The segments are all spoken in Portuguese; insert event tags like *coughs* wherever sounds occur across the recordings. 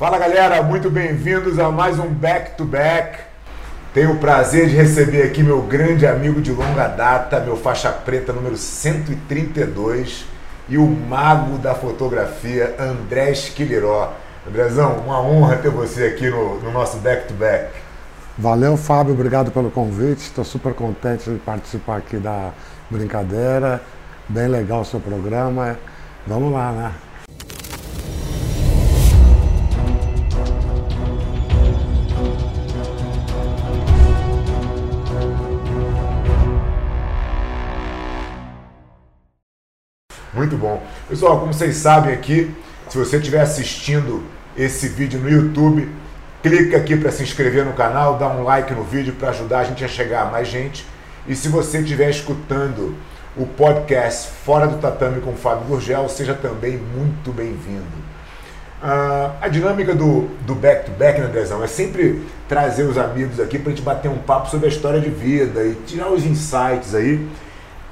Fala galera, muito bem-vindos a mais um Back to Back. Tenho o prazer de receber aqui meu grande amigo de longa data, meu faixa preta número 132 e o mago da fotografia, André Esquiliró. Andrezão, uma honra ter você aqui no, no nosso Back to Back. Valeu, Fábio, obrigado pelo convite. Estou super contente de participar aqui da brincadeira. Bem legal o seu programa. Vamos lá, né? Muito bom. Pessoal, como vocês sabem aqui, se você estiver assistindo esse vídeo no YouTube, clica aqui para se inscrever no canal, dá um like no vídeo para ajudar a gente a chegar a mais gente. E se você estiver escutando o podcast Fora do Tatame com Fábio Gurgel, seja também muito bem-vindo. Uh, a dinâmica do, do back to back, né, Andrezão, é sempre trazer os amigos aqui para a gente bater um papo sobre a história de vida e tirar os insights aí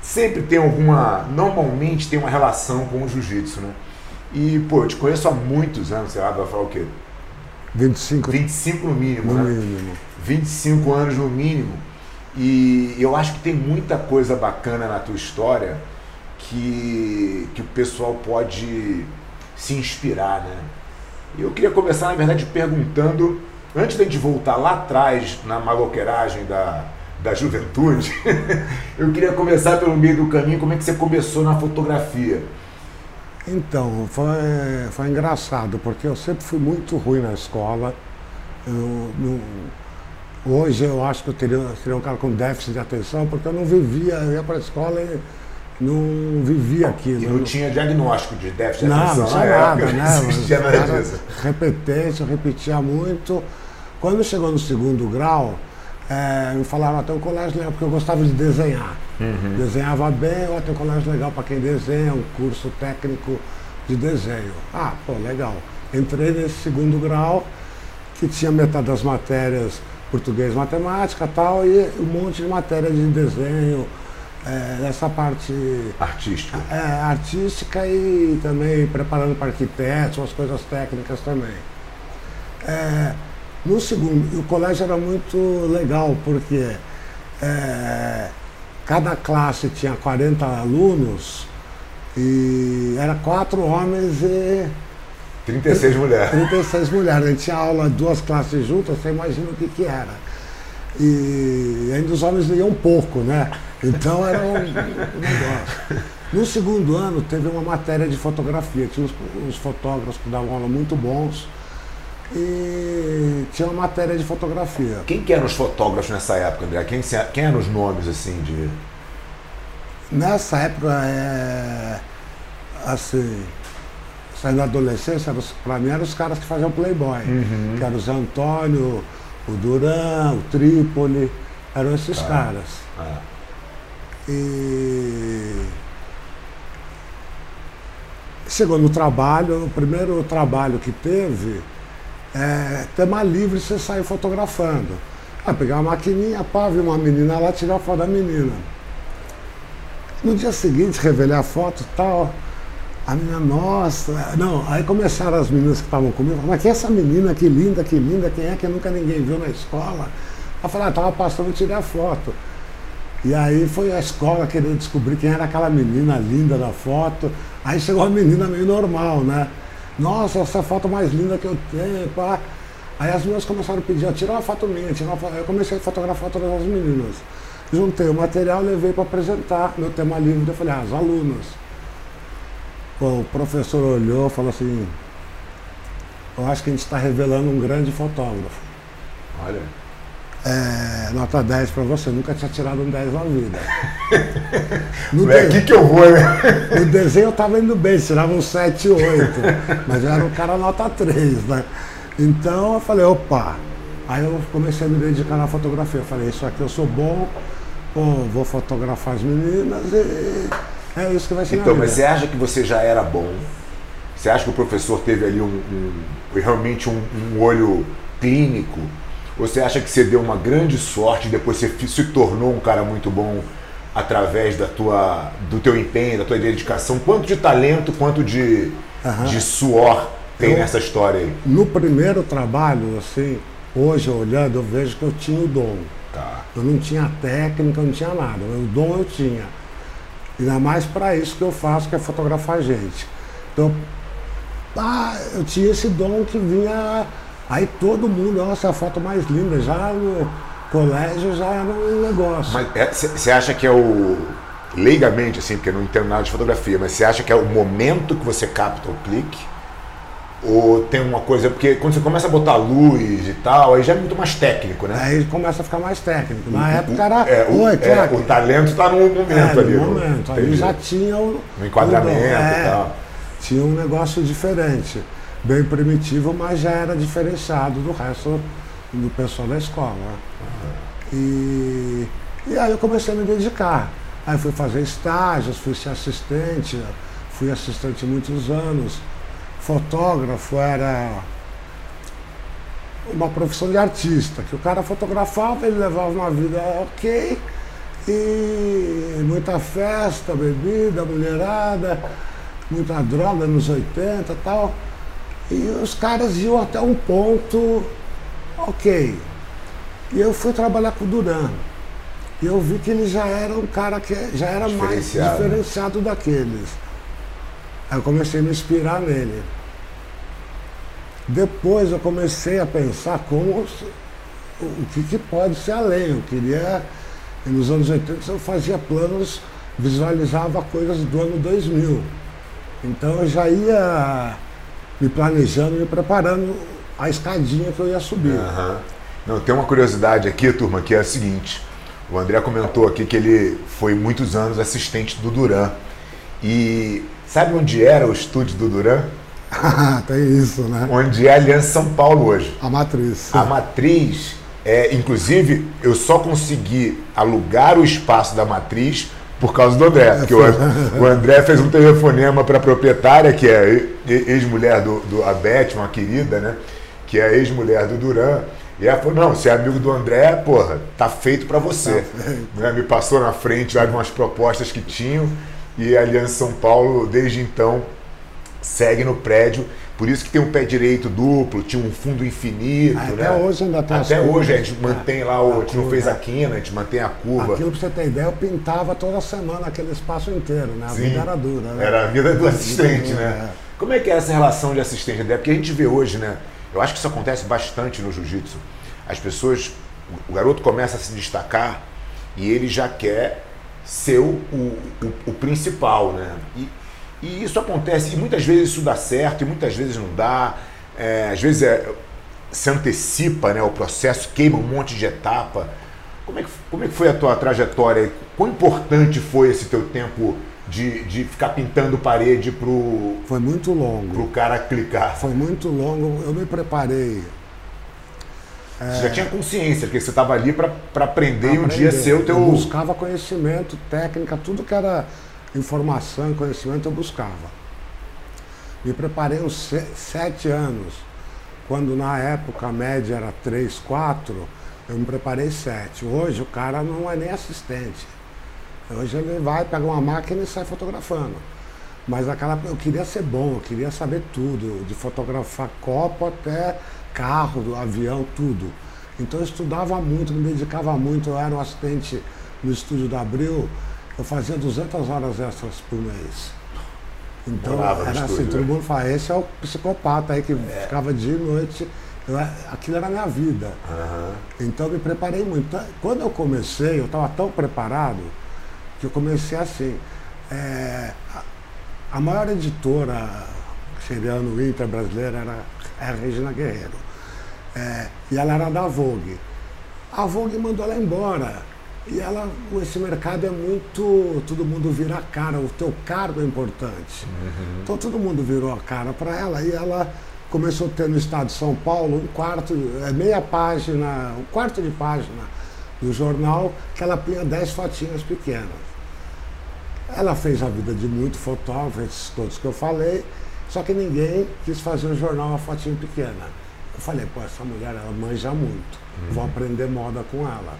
sempre tem alguma, normalmente tem uma relação com o jiu-jitsu, né? E, pô, eu te conheço há muitos anos, sei lá, vai falar o quê? 25. 25 no mínimo, no né? mínimo. 25 anos no mínimo. E eu acho que tem muita coisa bacana na tua história que, que o pessoal pode se inspirar, né? Eu queria começar, na verdade, perguntando, antes da gente voltar lá atrás na maloqueiragem da, da juventude, *laughs* eu queria começar pelo meio do caminho, como é que você começou na fotografia? Então, foi, foi engraçado, porque eu sempre fui muito ruim na escola. Eu, não, hoje eu acho que eu teria, seria um cara com déficit de atenção, porque eu não vivia, eu ia para a escola e não vivia aquilo. E não tinha diagnóstico de déficit de não, atenção? Não, tinha nada, época, *laughs* né? Não existia nada disso. Repetência, eu repetia muito. Quando chegou no segundo grau, é, me falaram, ah, tem um colégio legal, porque eu gostava de desenhar. Uhum. Desenhava bem, ó, tem um colégio legal para quem desenha, um curso técnico de desenho. Ah, pô, legal. Entrei nesse segundo grau, que tinha metade das matérias português, matemática tal, e um monte de matéria de desenho, é, essa parte artística. É, artística e também preparando para arquitetos, umas coisas técnicas também. É, no segundo, o colégio era muito legal, porque é, cada classe tinha 40 alunos e era quatro homens e. 36 mulheres. 36 mulheres. A gente tinha aula, duas classes juntas, você imagina o que, que era. E ainda os homens iam pouco, né? Então era um, um negócio. No segundo ano teve uma matéria de fotografia, tinha uns, uns fotógrafos que davam aula muito bons e tinha uma matéria de fotografia. Quem que eram os fotógrafos nessa época, André? Quem, quem eram os nomes assim de. Nessa época, é, assim, saindo da adolescência, para mim eram os caras que faziam Playboy. Uhum. Que eram o Zé Antônio, o Duran, o Trípoli, eram esses Ah. caras. Ah, E chegou no trabalho, o primeiro trabalho que teve, é, tema livre você sair fotografando. Ah, pegar uma maquininha, pá, vi uma menina lá, tirar foto da menina. No dia seguinte, revelei a foto e tal. A menina, nossa, não, aí começaram as meninas que estavam comigo, mas quem é essa menina, que linda, que linda, quem é que nunca ninguém viu na escola? Eu falei, ah, tava passando, tirei a foto. E aí foi a escola querendo descobrir quem era aquela menina linda da foto. Aí chegou a menina meio normal, né? Nossa, essa foto mais linda que eu tenho, pá. Aí as meninas começaram a pedir, tira uma foto minha, tira uma foto. Eu comecei a fotografar todas as meninas. Juntei o material, levei para apresentar meu tema livre. Eu falei, ah, as alunas. O professor olhou e falou assim, eu acho que a gente está revelando um grande fotógrafo. olha. É, nota 10 para você, nunca tinha tirado um 10 na vida. *laughs* No, É aqui que eu vou, né? no desenho eu estava indo bem, tirava um 7, 8, mas eu era um cara nota 3, né? Então eu falei, opa, aí eu comecei a me dedicar na fotografia. Eu falei, isso aqui eu sou bom, pô, vou fotografar as meninas e é isso que vai ser Então, mas você acha que você já era bom? Você acha que o professor teve ali um, um- realmente um, um olho clínico? Você acha que você deu uma grande sorte e depois você se tornou um cara muito bom através da tua, do teu empenho, da tua dedicação, quanto de talento quanto de, Aham. de suor tem eu, nessa história aí? No primeiro trabalho, assim, hoje olhando, eu vejo que eu tinha o dom. Tá. Eu não tinha técnica, eu não tinha nada. O dom eu tinha. Ainda mais para isso que eu faço, que é fotografar gente. Então, ah, eu tinha esse dom que vinha. Aí todo mundo, nossa, a foto mais linda. Já no colégio já era um negócio. Mas você é, acha que é o. Leigamente, assim, porque eu não entendo nada de fotografia, mas você acha que é o momento que você capta o clique? Ou tem uma coisa, porque quando você começa a botar luz e tal, aí já é muito mais técnico, né? Aí começa a ficar mais técnico. Na o, época era. É, o, é, o talento está no momento é, ali. No momento. Aí já tinha o. No enquadramento é, e tal. Tinha um negócio diferente. Bem primitivo, mas já era diferenciado do resto do pessoal da escola. E, e aí eu comecei a me dedicar. Aí fui fazer estágios, fui ser assistente, fui assistente muitos anos fotógrafo era uma profissão de artista, que o cara fotografava, ele levava uma vida ok, e muita festa, bebida, mulherada, muita droga nos 80 e tal. E os caras iam até um ponto ok. E eu fui trabalhar com o Duran. E eu vi que ele já era um cara que já era mais diferenciado daqueles. Aí eu comecei a me inspirar nele. Depois eu comecei a pensar como o que, que pode ser além. Eu queria, nos anos 80 eu fazia planos, visualizava coisas do ano 2000. Então eu já ia me planejando, me preparando a escadinha que eu ia subir. Uhum. Não, tem uma curiosidade aqui, turma, que é a seguinte. O André comentou aqui que ele foi muitos anos assistente do Duran. E sabe onde era o estúdio do Duran? *laughs* Tem isso, né? Onde é a Aliança São Paulo hoje. A matriz. A matriz, é, inclusive, eu só consegui alugar o espaço da matriz por causa do André. Porque o, o, André fez um telefonema para a proprietária, que é ex-mulher do, do a Beth, uma querida, né? Que é ex-mulher do Duran. E ela falou, não, você é amigo do André, porra, tá feito para você. Tá *laughs* né? Me passou na frente algumas propostas que tinham e a Aliança São Paulo, desde então, segue no prédio. Por isso que tem um pé direito duplo, tinha um fundo infinito. Até né? hoje ainda tem Até hoje a gente mantém lá, o, a, a gente não fez a quina, a gente mantém a curva. Aquilo pra você ter ideia, eu pintava toda semana aquele espaço inteiro, né? A Sim, vida era dura, né? Era a vida do assistente, né? É. Como é que é essa relação de assistente? Porque a gente vê hoje, né? Eu acho que isso acontece bastante no jiu-jitsu. As pessoas, o garoto começa a se destacar e ele já quer ser o, o, o principal, né? E, e isso acontece, e muitas vezes isso dá certo, e muitas vezes não dá. É, às vezes é, se antecipa né, o processo, queima um monte de etapa. Como é, que, como é que foi a tua trajetória? Quão importante foi esse teu tempo de, de ficar pintando parede pro. Foi muito longo. Pro cara clicar. Foi muito longo. Eu me preparei. Você é... já tinha consciência, porque você estava ali para aprender e um dia ser o teu. Eu buscava conhecimento, técnica, tudo que era informação e conhecimento eu buscava. Me preparei uns sete anos, quando na época a média era três, quatro, eu me preparei sete. Hoje o cara não é nem assistente. Hoje ele vai, pega uma máquina e sai fotografando. Mas aquela eu queria ser bom, eu queria saber tudo, de fotografar copo até carro, avião, tudo. Então eu estudava muito, me dedicava muito, eu era um assistente no estúdio da Abril, eu fazia 200 horas extras por mês. Então era assim, todo né? mundo fala, esse é o psicopata aí que é. ficava dia e noite. Eu, aquilo era a minha vida. Uhum. Então eu me preparei muito. Então, quando eu comecei, eu estava tão preparado que eu comecei assim. É, a, a, maior editora seriano Inter brasileira era, era a Regina Guerreiro. É, e ela era da Vogue. A Vogue mandou ela embora. E ela, esse mercado é muito. Todo mundo vira a cara, o teu cargo é importante. Uhum. Então todo mundo virou a cara para ela e ela começou a ter no estado de São Paulo um quarto, é meia página, um quarto de página do jornal que ela punha dez fotinhas pequenas. Ela fez a vida de muito fotógrafo, esses todos que eu falei, só que ninguém quis fazer o jornal uma fotinha pequena. Eu falei, pô, essa mulher ela manja muito, uhum. vou aprender moda com ela.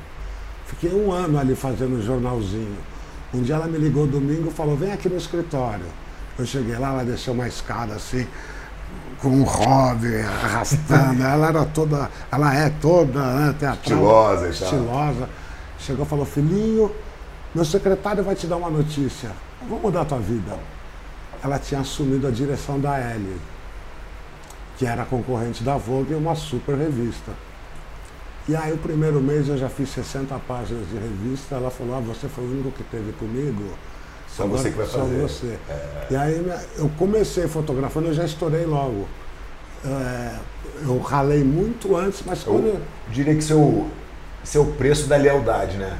Fiquei um ano ali fazendo um jornalzinho. Um dia ela me ligou domingo e falou, vem aqui no escritório. Eu cheguei lá, ela desceu uma escada assim, com um hobby, arrastando. *laughs* ela era toda, ela é toda né, teatral, Estilosa e estilosa. Chegou e falou, filhinho, meu secretário vai te dar uma notícia. Vou mudar a tua vida. Ela tinha assumido a direção da Elle, que era concorrente da Vogue, uma super revista. E aí o primeiro mês eu já fiz 60 páginas de revista, ela falou, ah, você foi o único que teve comigo. Só Agora você que vai só fazer. você. E aí eu comecei fotografando, eu já estourei logo. É, eu ralei muito antes, mas quando Eu diria que seu, seu preço da lealdade, né?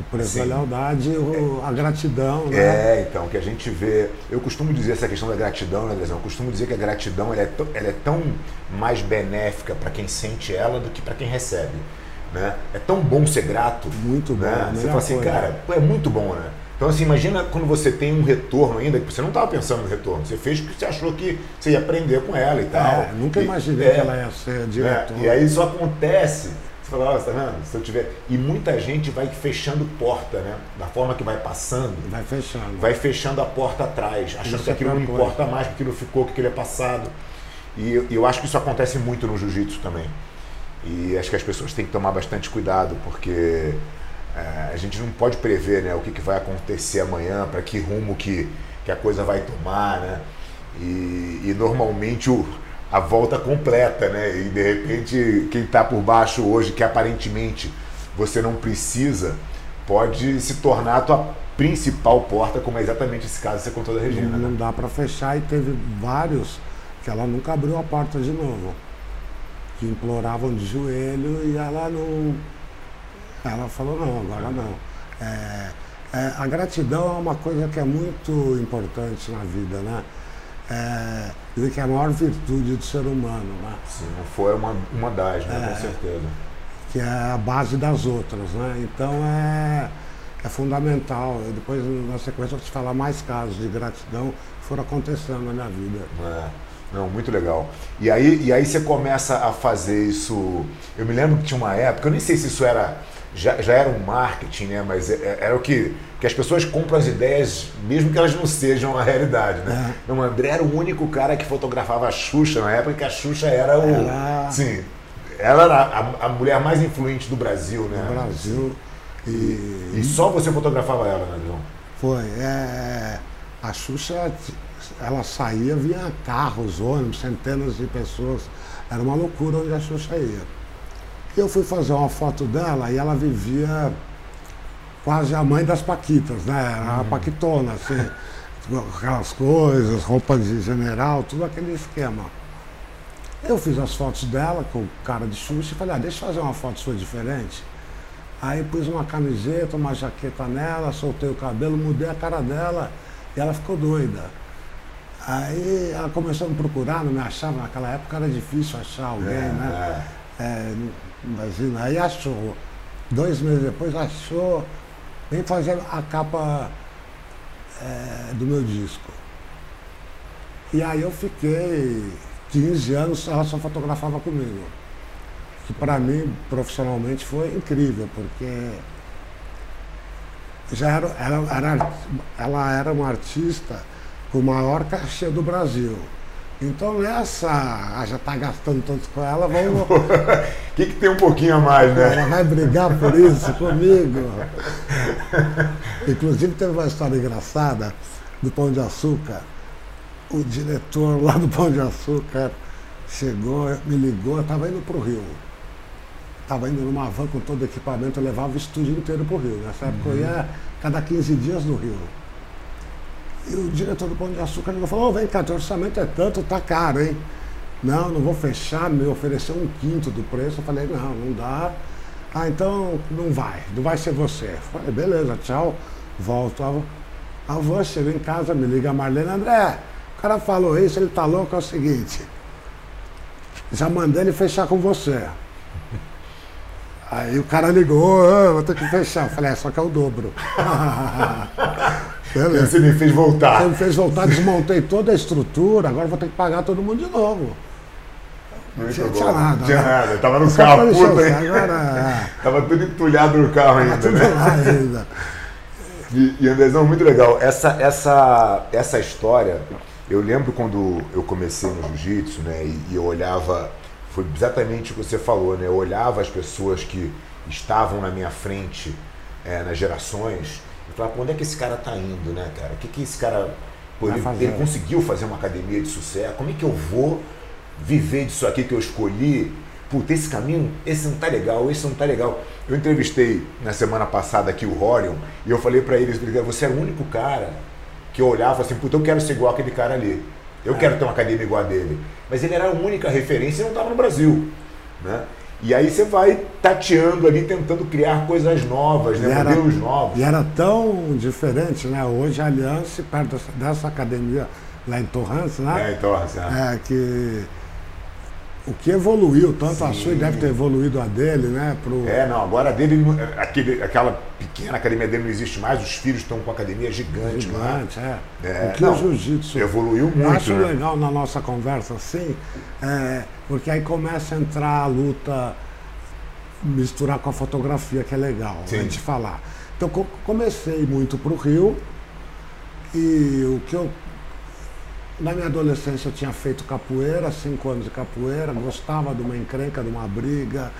O preço Sim. da lealdade, o- a gratidão, né? É, então, que a gente vê. Eu costumo dizer essa questão da gratidão, né, Andrezão? Eu costumo dizer que a gratidão ela é, tão, ela é tão mais benéfica para quem sente ela do que para quem recebe. Né? É tão bom ser grato. Muito bom, a Né? Você fala assim, coisa. cara, pô, é muito bom, né? Então, assim, imagina quando você tem um retorno ainda, que você não estava pensando no retorno, você fez porque você achou que você ia aprender com ela e tal. É, nunca E- imaginei é, que ela ia ser né? diretora. E aí isso acontece. Você fala, ó, tá vendo? Se eu tiver. E muita gente vai fechando porta, né? Da forma que vai passando, Vai fechando. vai fechando a porta atrás, achando Isso que é aquilo não outra coisa. importa mais, que aquilo ficou, que aquilo é passado. E eu, eu acho que isso acontece muito no jiu-jitsu também. E acho que as pessoas têm que tomar bastante cuidado, porque é, a gente não pode prever né, o que, que vai acontecer amanhã, para que rumo que, que a coisa vai tomar, né? E, e normalmente o, a volta completa, né? E de repente quem está por baixo hoje, que aparentemente você não precisa, pode se tornar a tua principal porta, como é exatamente esse caso que você contou da Regina. Não, né? não dá para fechar e teve vários que ela nunca abriu a porta de novo. Que imploravam de joelho e ela não. Ela falou, não, agora não. É, é, a gratidão é uma coisa que é muito importante na vida, né? É, que é a maior virtude do ser humano, né? Não for é uma, uma das, né? É. Com certeza. que é a base das outras, né? Então é, é fundamental. Eu depois, na sequência, eu vou te falar mais casos de gratidão que foram acontecendo na minha vida. É. Não, muito legal. E aí, e aí você começa a fazer isso. Eu me lembro que tinha uma época, eu nem sei se isso era. Já, já era um marketing, né? Mas é- é- era o que, que as pessoas compram as ideias, mesmo que elas não sejam a realidade, né? Não, o André era o único cara que fotografava a Xuxa na época que a Xuxa era o. Era- Sim. Ela era a, a mulher mais influente do Brasil, né? No Brasil. E, E só você fotografava ela, né, João? foi. é, a Xuxa, ela saía, vinha carros, ônibus, centenas de pessoas. Era uma loucura onde a Xuxa ia. Eu fui fazer uma foto dela e ela vivia quase a mãe das Paquitas, né? Era a Paquitona, assim, *laughs* aquelas coisas, roupa de general, tudo aquele esquema. Eu fiz as fotos dela com cara de Xuxa e falei, ah, deixa eu fazer uma foto sua diferente. Aí pus uma camiseta, uma jaqueta nela, soltei o cabelo, mudei a cara dela e ela ficou doida. Aí ela começou a me procurar, não me achava, naquela época era difícil achar alguém, né? É, imagina, aí achou. Dois meses depois achou, vem fazer a capa é, do meu disco. E aí eu fiquei 15 anos, ela só fotografava comigo. Que para mim, profissionalmente, foi incrível, porque já era, ela, era, ela era uma artista com o maior cachê do Brasil. Então nessa, ah, já está gastando tanto com ela, vamos, *laughs* O que, que tem um pouquinho a mais, né? ela vai brigar por isso comigo. Inclusive teve uma história engraçada do Pão de Açúcar. O diretor lá do Pão de Açúcar chegou, me ligou, eu estava indo para o Rio. Estava indo numa van com todo o equipamento, eu levava o estúdio inteiro para o Rio. Nessa época eu ia cada 15 dias no Rio. E o diretor do Pão de Açúcar ligou e falou, "Ô, vem cá, teu orçamento é tanto, tá caro, hein? Não, não vou fechar, me ofereceu um quinto do preço. Eu falei, não, não dá. Ah, então não vai, não vai ser você. Eu falei, beleza, tchau, volto. A, van chega em casa, me liga a Marlene, André, o cara falou isso, ele tá louco, é o seguinte. Já mandei ele fechar com você. Aí o cara ligou, "Ah, vou ter que fechar. Eu falei, é, só que é o dobro. *laughs* Beleza. Você me fez voltar. Você me fez voltar, desmontei toda a estrutura, agora vou ter que pagar todo mundo de novo. Muito tinha- tinha nada, Não tinha né? nada. Tava no Só carro, puta, hein? Agora, *laughs* Tava tudo entulhado no carro ainda, tudo né? lá ainda. E, e Andrezão, muito legal. Essa, essa, essa história Eu lembro quando eu comecei no jiu-jitsu, né, e, e eu olhava, foi exatamente o que você falou, né? Eu olhava as pessoas que estavam na minha frente é, nas gerações falava, onde é que esse cara tá indo, né, cara? O que, que esse cara. Pô, ele, ele, conseguiu fazer uma academia de sucesso, como é que eu vou viver disso aqui que eu escolhi? Puta, esse caminho, esse não tá legal, esse não tá legal. Eu entrevistei na semana passada aqui o Horion e eu falei para eles, você é o único cara que eu olhava assim, puta, eu quero ser igual aquele cara ali. Eu é. quero ter uma academia igual a dele. Mas ele era a única referência e não estava no Brasil. Né? E aí você vai tateando ali, tentando criar coisas novas, né? Era, modelos novos. E era tão diferente, né? Hoje a Aliança, perto dessa, academia lá em Torrance, né? É, em Torrance, é. é que o que evoluiu, tanto Sim. a sua deve ter evoluído a dele, né? Pro... É, não, agora a dele, aquele, aquela pequena academia dele não existe mais, os filhos estão com a academia gigante. Gigante, é. é. O que não, o jiu-jitsu evoluiu muito. Eu acho né? legal na nossa conversa assim, é, porque aí começa a entrar a luta, misturar com a fotografia, que é legal Sim. a gente falar. Então comecei muito para o Rio e o que eu na minha adolescência eu tinha feito capoeira, cinco anos de capoeira, gostava de uma encrenca, de uma briga.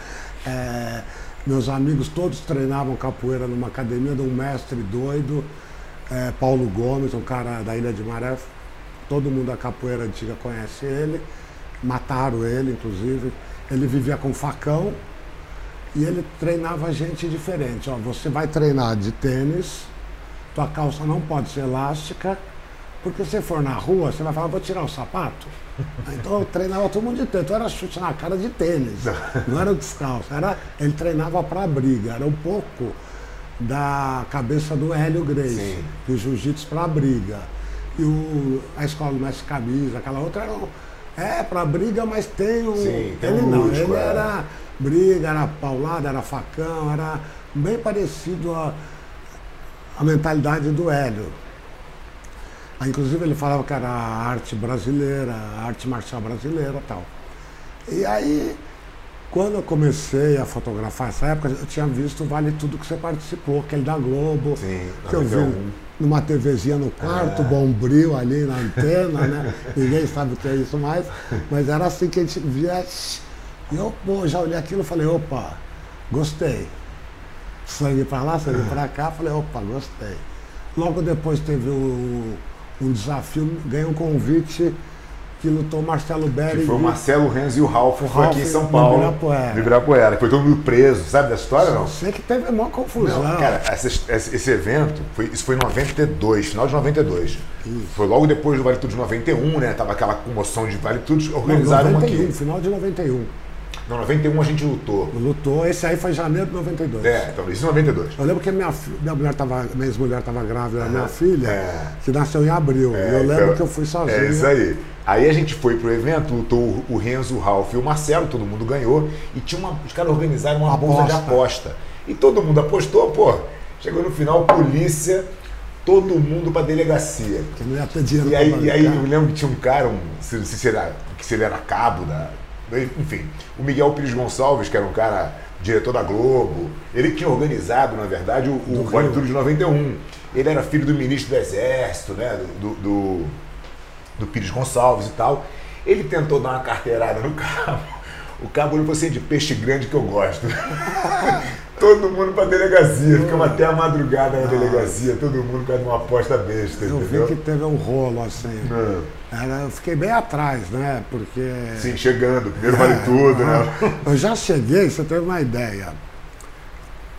É, meus amigos todos treinavam capoeira numa academia de um mestre doido, é, Paulo Gomes, um cara da Ilha de Maré. Todo mundo da capoeira antiga conhece ele. Mataram ele, inclusive. Ele vivia com facão e ele treinava gente diferente. Ó, você vai treinar de tênis, tua calça não pode ser elástica porque se for na rua, você vai falar, vou tirar o sapato. *laughs* Então eu treinava todo mundo de tênis. Então era chute na cara de tênis. Não era descalço. Era, ele treinava para briga. Era um pouco da cabeça do Hélio Grace, Sim. o jiu-jitsu para briga. E o, a escola do mestre camisa, aquela outra era. É, para briga, mas tem um. Sim, tem ele um não, ele é. era briga, era paulada, era facão, era bem parecido a, a mentalidade do Hélio. Inclusive ele falava que era a arte brasileira, a arte marcial brasileira e tal. E aí, quando eu comecei a fotografar essa época, eu tinha visto Vale Tudo que você participou, aquele da Globo, Sim, que eu vi numa TVzinha no quarto, é. bombril ali na antena, né? *laughs* Ninguém sabe o que é isso mais, mas era assim que a gente via. E eu, pô, já olhei aquilo e falei, opa, gostei. Sangue pra lá, sangue pra cá, falei, opa, gostei. Logo depois teve o um desafio, ganhou um convite que lutou Marcelo Berry. Que foi o Marcelo Renzo e o Ralf, o foi aqui em São Paulo. Ibirapuera. Ibirapuera, que foi todo mundo preso, sabe da história não? Sei que teve uma confusão. Não, cara, esse, esse, evento, foi, isso foi em 92, final de 92. Isso. Foi logo depois do Vale Tudo de 91, né? Tava aquela comoção de Vale Tudo, organizaram não, 91, aqui. final de 91. Não, 91 a gente lutou. Lutou, esse aí foi janeiro de 92. É, então, isso em 92. Eu lembro que minha, minha mulher tava, minha ex-mulher estava grávida da minha filha, é. que nasceu em abril. É, eu lembro então, que eu fui sozinho. É isso aí. Aí a gente foi pro evento, lutou o Renzo, o Ralf e o Marcelo, todo mundo ganhou. E tinha uma, os caras organizaram uma bolsa de aposta. E todo mundo apostou, pô. Chegou no final, polícia, todo mundo pra delegacia. Que não ia ter dinheiro e aí, e aí eu lembro que tinha um cara, um, se, se, era, se ele era cabo da, enfim, o Miguel Pires Gonçalves, que era um cara diretor da Globo, ele tinha organizado, na verdade, o, o Vale Tudo de 91. Ele era filho do ministro do Exército, né, do, do, do Pires Gonçalves e tal. Ele tentou dar uma carteirada no cabo. O cabo olhou assim, de peixe grande que eu gosto. *laughs* todo mundo pra delegacia. Ficamos até a madrugada na delegacia, todo mundo com uma aposta besta. Eu entendeu? vi que teve um rolo assim. É. Eu fiquei bem atrás, né? Porque. Sim, chegando, primeiro vale é, tudo, né? *laughs* Eu já cheguei, você teve uma ideia.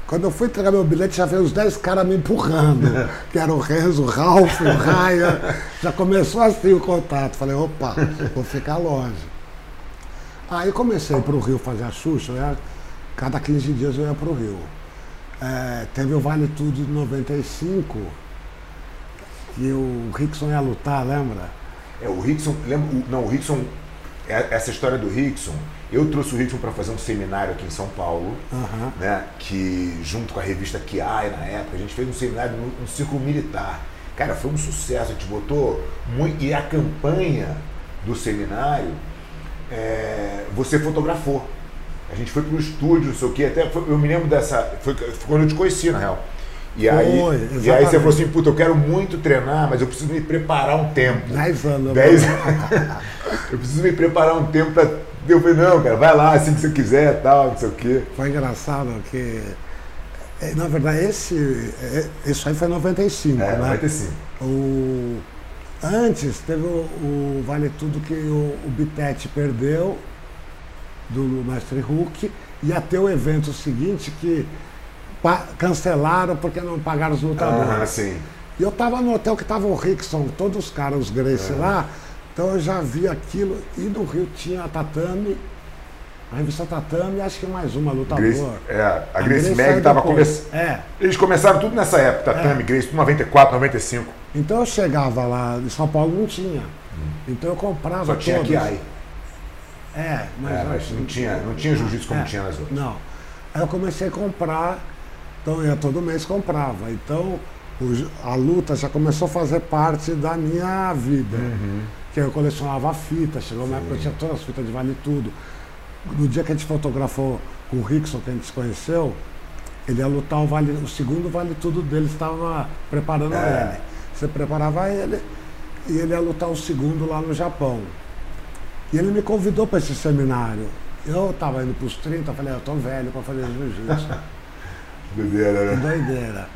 Quando eu fui entregar meu bilhete, já veio os 10 caras me empurrando. *laughs* que era o Renzo, o Ralf, o Raia. Já começou assim o contato. Falei, opa, vou ficar longe. Aí comecei para o Rio fazer a Xuxa. Ia Cada 15 dias eu ia para o Rio. É, teve o Vale Tudo de 95, que o Rickson ia lutar, lembra? É, o Rickson, lembra, não, o Rickson, é, essa história do Rickson, eu trouxe o Rickson para fazer um seminário aqui em São Paulo, uhum. né, que junto com a revista Kiai na época, a gente fez um seminário no, no círculo militar. Cara, foi um sucesso, a gente botou muito, e a campanha do seminário, é, você fotografou. A gente foi pro estúdio, não sei o quê, até foi, eu me lembro dessa. Foi, foi, quando eu te conheci, na real. E aí, e aí você falou assim, puta, eu quero muito treinar, mas eu preciso me preparar um tempo. Dez anos. *laughs* Dez Eu preciso me preparar um tempo para. Eu falei, não, cara, vai lá assim que você quiser tal, não sei o quê. Foi engraçado que. É, na verdade, esse, é, isso aí foi em 95, é, né? 95. O, antes teve o, o Vale Tudo que o, o Bitete perdeu do Mestre Hulk, ia ter o evento seguinte que cancelaram porque não pagaram os lutadores. Ah, sim. E eu estava no hotel que estava o Rickson, todos os caras, os Grace é. lá, então eu já vi aquilo. E no Rio tinha a Tatame, a revista Tatame e acho que mais uma lutadora. Grace, é, a, a Grace, Grace Mag estava começando. É. Eles começaram tudo nessa época, Tatame, é. Grace, tudo 94, 95. Então eu chegava lá, em São Paulo não tinha. Hum. Então eu comprava Só tinha todas. aí. É, mas, é, mas não tinha, não tinha jiu-jitsu como é, tinha nas outras. Não. Aí eu comecei a comprar, então eu todo mês comprava. Então a luta já começou a fazer parte da minha vida. Uhum. Que eu colecionava fita, chegou uma época que eu tinha todas as fitas de Vale Tudo. No dia que a gente fotografou com o Rickson, que a gente se conheceu, ele ia lutar o, vale, o segundo Vale Tudo dele, estava preparando é. ele. Você preparava ele e ele ia lutar o segundo lá no Japão. E ele me convidou para esse seminário. Eu estava indo para os 30, falei, eu estou velho para fazer jiu-jitsu. *laughs* doideira, né? Doideira.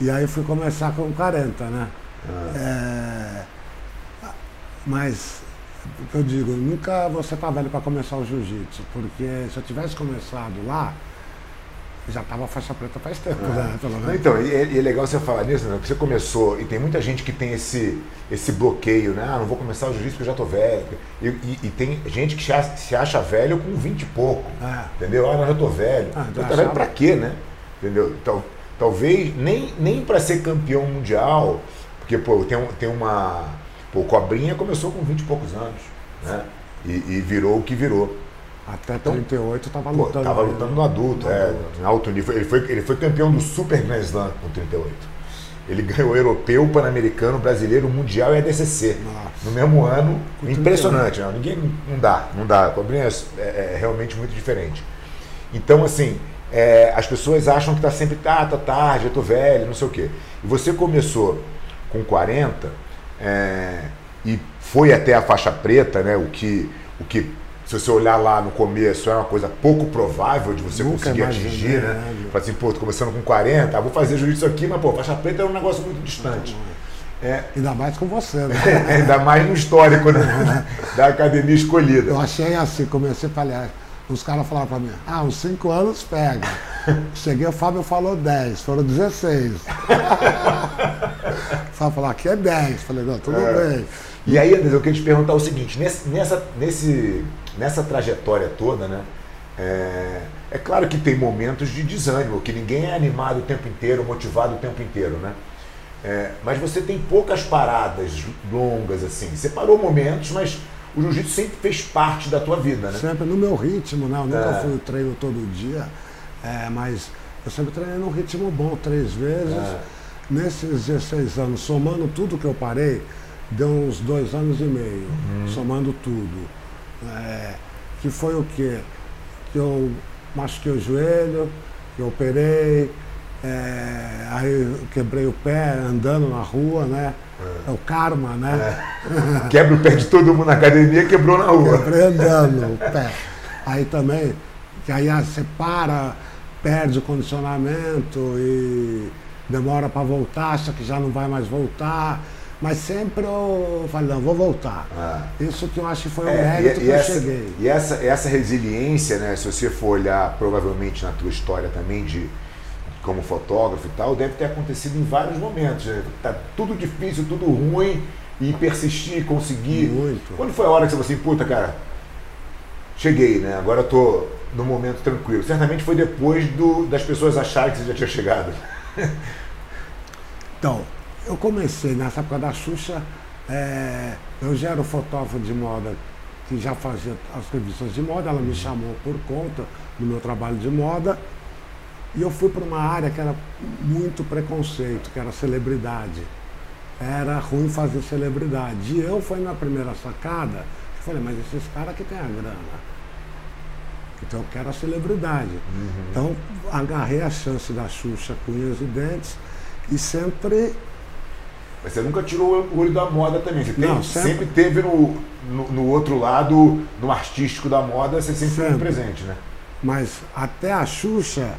E aí fui começar com 40, né? Ah. É, mas, o que eu digo, nunca você está velho para começar o jiu-jitsu, porque se eu tivesse começado lá, já estava faixa preta faz tempo, ah. né? Pelo menos. Então, e é, e é, legal você falar nisso, né? Porque você começou, e tem muita gente que tem esse, esse bloqueio, né? Ah, não vou começar o jiu-jitsu porque eu já estou velho. E, e, e, tem gente que se acha, se acha velho com 20 e pouco. É. Entendeu? Ah, mas eu estou velho. Ah, então tá velho para quê, né? Entendeu? Então, talvez nem, nem para ser campeão mundial, porque, pô, tem, tem uma. Pô, o Cobrinha começou com 20 e poucos anos, né? E, e virou o que virou. Até 38 estava lutando. Estava lutando no adulto, no é, adulto. em alto nível. Ele foi, ele foi campeão do Super Grand Slam com 38. Ele ganhou o europeu, pan-americano, brasileiro, mundial e ADCC. Nossa. No mesmo ano. Com impressionante, né? Ninguém não dá, não dá. O é, é, é, realmente muito diferente. Então, assim, é, as pessoas acham que está sempre, ah, tá tarde, eu tô velho, não sei o quê. E você começou com 40 é, e foi até a faixa preta, né? O que, o que se você olhar lá no começo, é uma coisa pouco provável de você Nunca conseguir atingir, né? né? Fala assim, pô, tô começando com 40, ah, vou fazer jiu-jitsu aqui, mas pô, faixa preta é um negócio muito distante. É, ainda mais com você, né? *laughs* ainda mais no histórico né? *laughs* da academia escolhida. Eu achei assim, comecei a falar, os caras falaram para mim, ah, uns 5 anos pega. *laughs* Cheguei, o Fábio falou 10, foram 16. *laughs* o Fábio falou, aqui é 10. Falei, não, tudo é. bem. E aí, eu queria te perguntar o seguinte, nesse, nessa, nesse nessa trajetória toda, né? É, é, claro que tem momentos de desânimo, que ninguém é animado o tempo inteiro, motivado o tempo inteiro, né? É, mas você tem poucas paradas longas assim. Você parou momentos, mas o jiu-jitsu sempre fez parte da tua vida, né? Sempre no meu ritmo, né? Eu nunca é. fui treino todo dia, é, mas eu sempre treinei num ritmo bom três vezes. É. Nesses 16 anos, somando tudo que eu parei, deu uns dois anos e meio, uhum. somando tudo. É, que foi o quê? Que eu machuquei o joelho, que eu operei, é, aí eu quebrei o pé andando na rua, né? É, é o karma, né? É. Quebra o pé de todo mundo na academia, quebrou na rua. Quebrei andando o pé. Aí também, que aí você para, perde o condicionamento e demora para voltar, acha que já não vai mais voltar. Mas sempre eu falei, não, vou voltar. Ah. Isso que eu acho que foi o é, mérito e, que e eu essa, cheguei. E essa, essa resiliência, né, se você for olhar provavelmente na tua história também de como fotógrafo e tal, deve ter acontecido em vários momentos. Né? Tá tudo difícil, tudo ruim, e persistir, conseguir. Muito. Quando foi a hora que você falou assim, puta, cara, cheguei, né? Agora eu tô no momento tranquilo. Certamente foi depois do, das pessoas acharem que você já tinha chegado. *laughs* Então, eu comecei nessa época da Xuxa, é, eu já era fotógrafo de moda que já fazia as revistas de moda, ela me chamou por conta do meu trabalho de moda. E eu fui para uma área que era muito preconceito, que era celebridade. Era ruim fazer celebridade. E eu fui na primeira sacada, falei, mas esses caras que tem a grana. Então eu quero a celebridade. Uhum. Então agarrei a chance da Xuxa com unhas e dentes e sempre. Mas você nunca tirou o olho da moda também. Você tem- Não, sempre... sempre- teve no, no, no outro lado, no artístico da moda, você sempre, foi Sempre. presente, né? Mas até a Xuxa,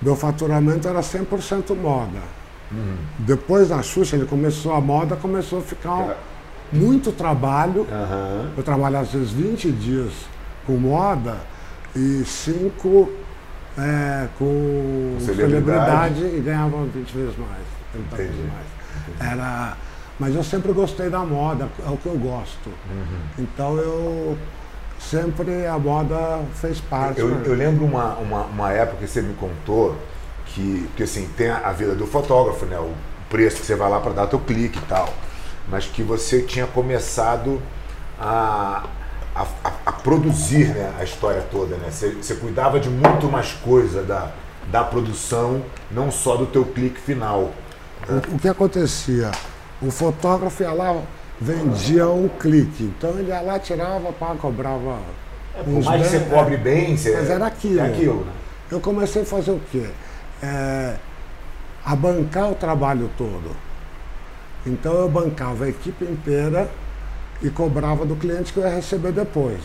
meu faturamento era 100% moda. Depois da Xuxa, ele começou a moda, começou a ficar muito trabalho. Aham. Eu trabalhava às vezes 20 dias com moda e 5 é, com celebridade. celebridade. e ganhava 20 vezes mais, 30 vezes Entendi. mais. Era, mas eu sempre gostei da moda, é o que eu gosto. Uhum. Então eu sempre a moda fez parte. Eu, né? eu lembro uma, uma, uma época que você me contou que, porque assim, tem a, a vida do fotógrafo, né? O preço que você vai lá para dar teu clique e tal. Mas que você tinha começado a, a, a- a produzir né, a história toda, né? Você, você cuidava de muito mais coisa da, da produção, não só do teu clique final. O, o que acontecia? O fotógrafo ia lá, vendia um clique. Então ele ia lá, tirava, pá, cobrava. É, Por mais que você cobre bem, você, Mas era aquilo. É aquilo, né? Eu comecei a fazer o quê? É, a bancar o trabalho todo. Então eu bancava a equipe inteira e cobrava do cliente que eu ia receber depois.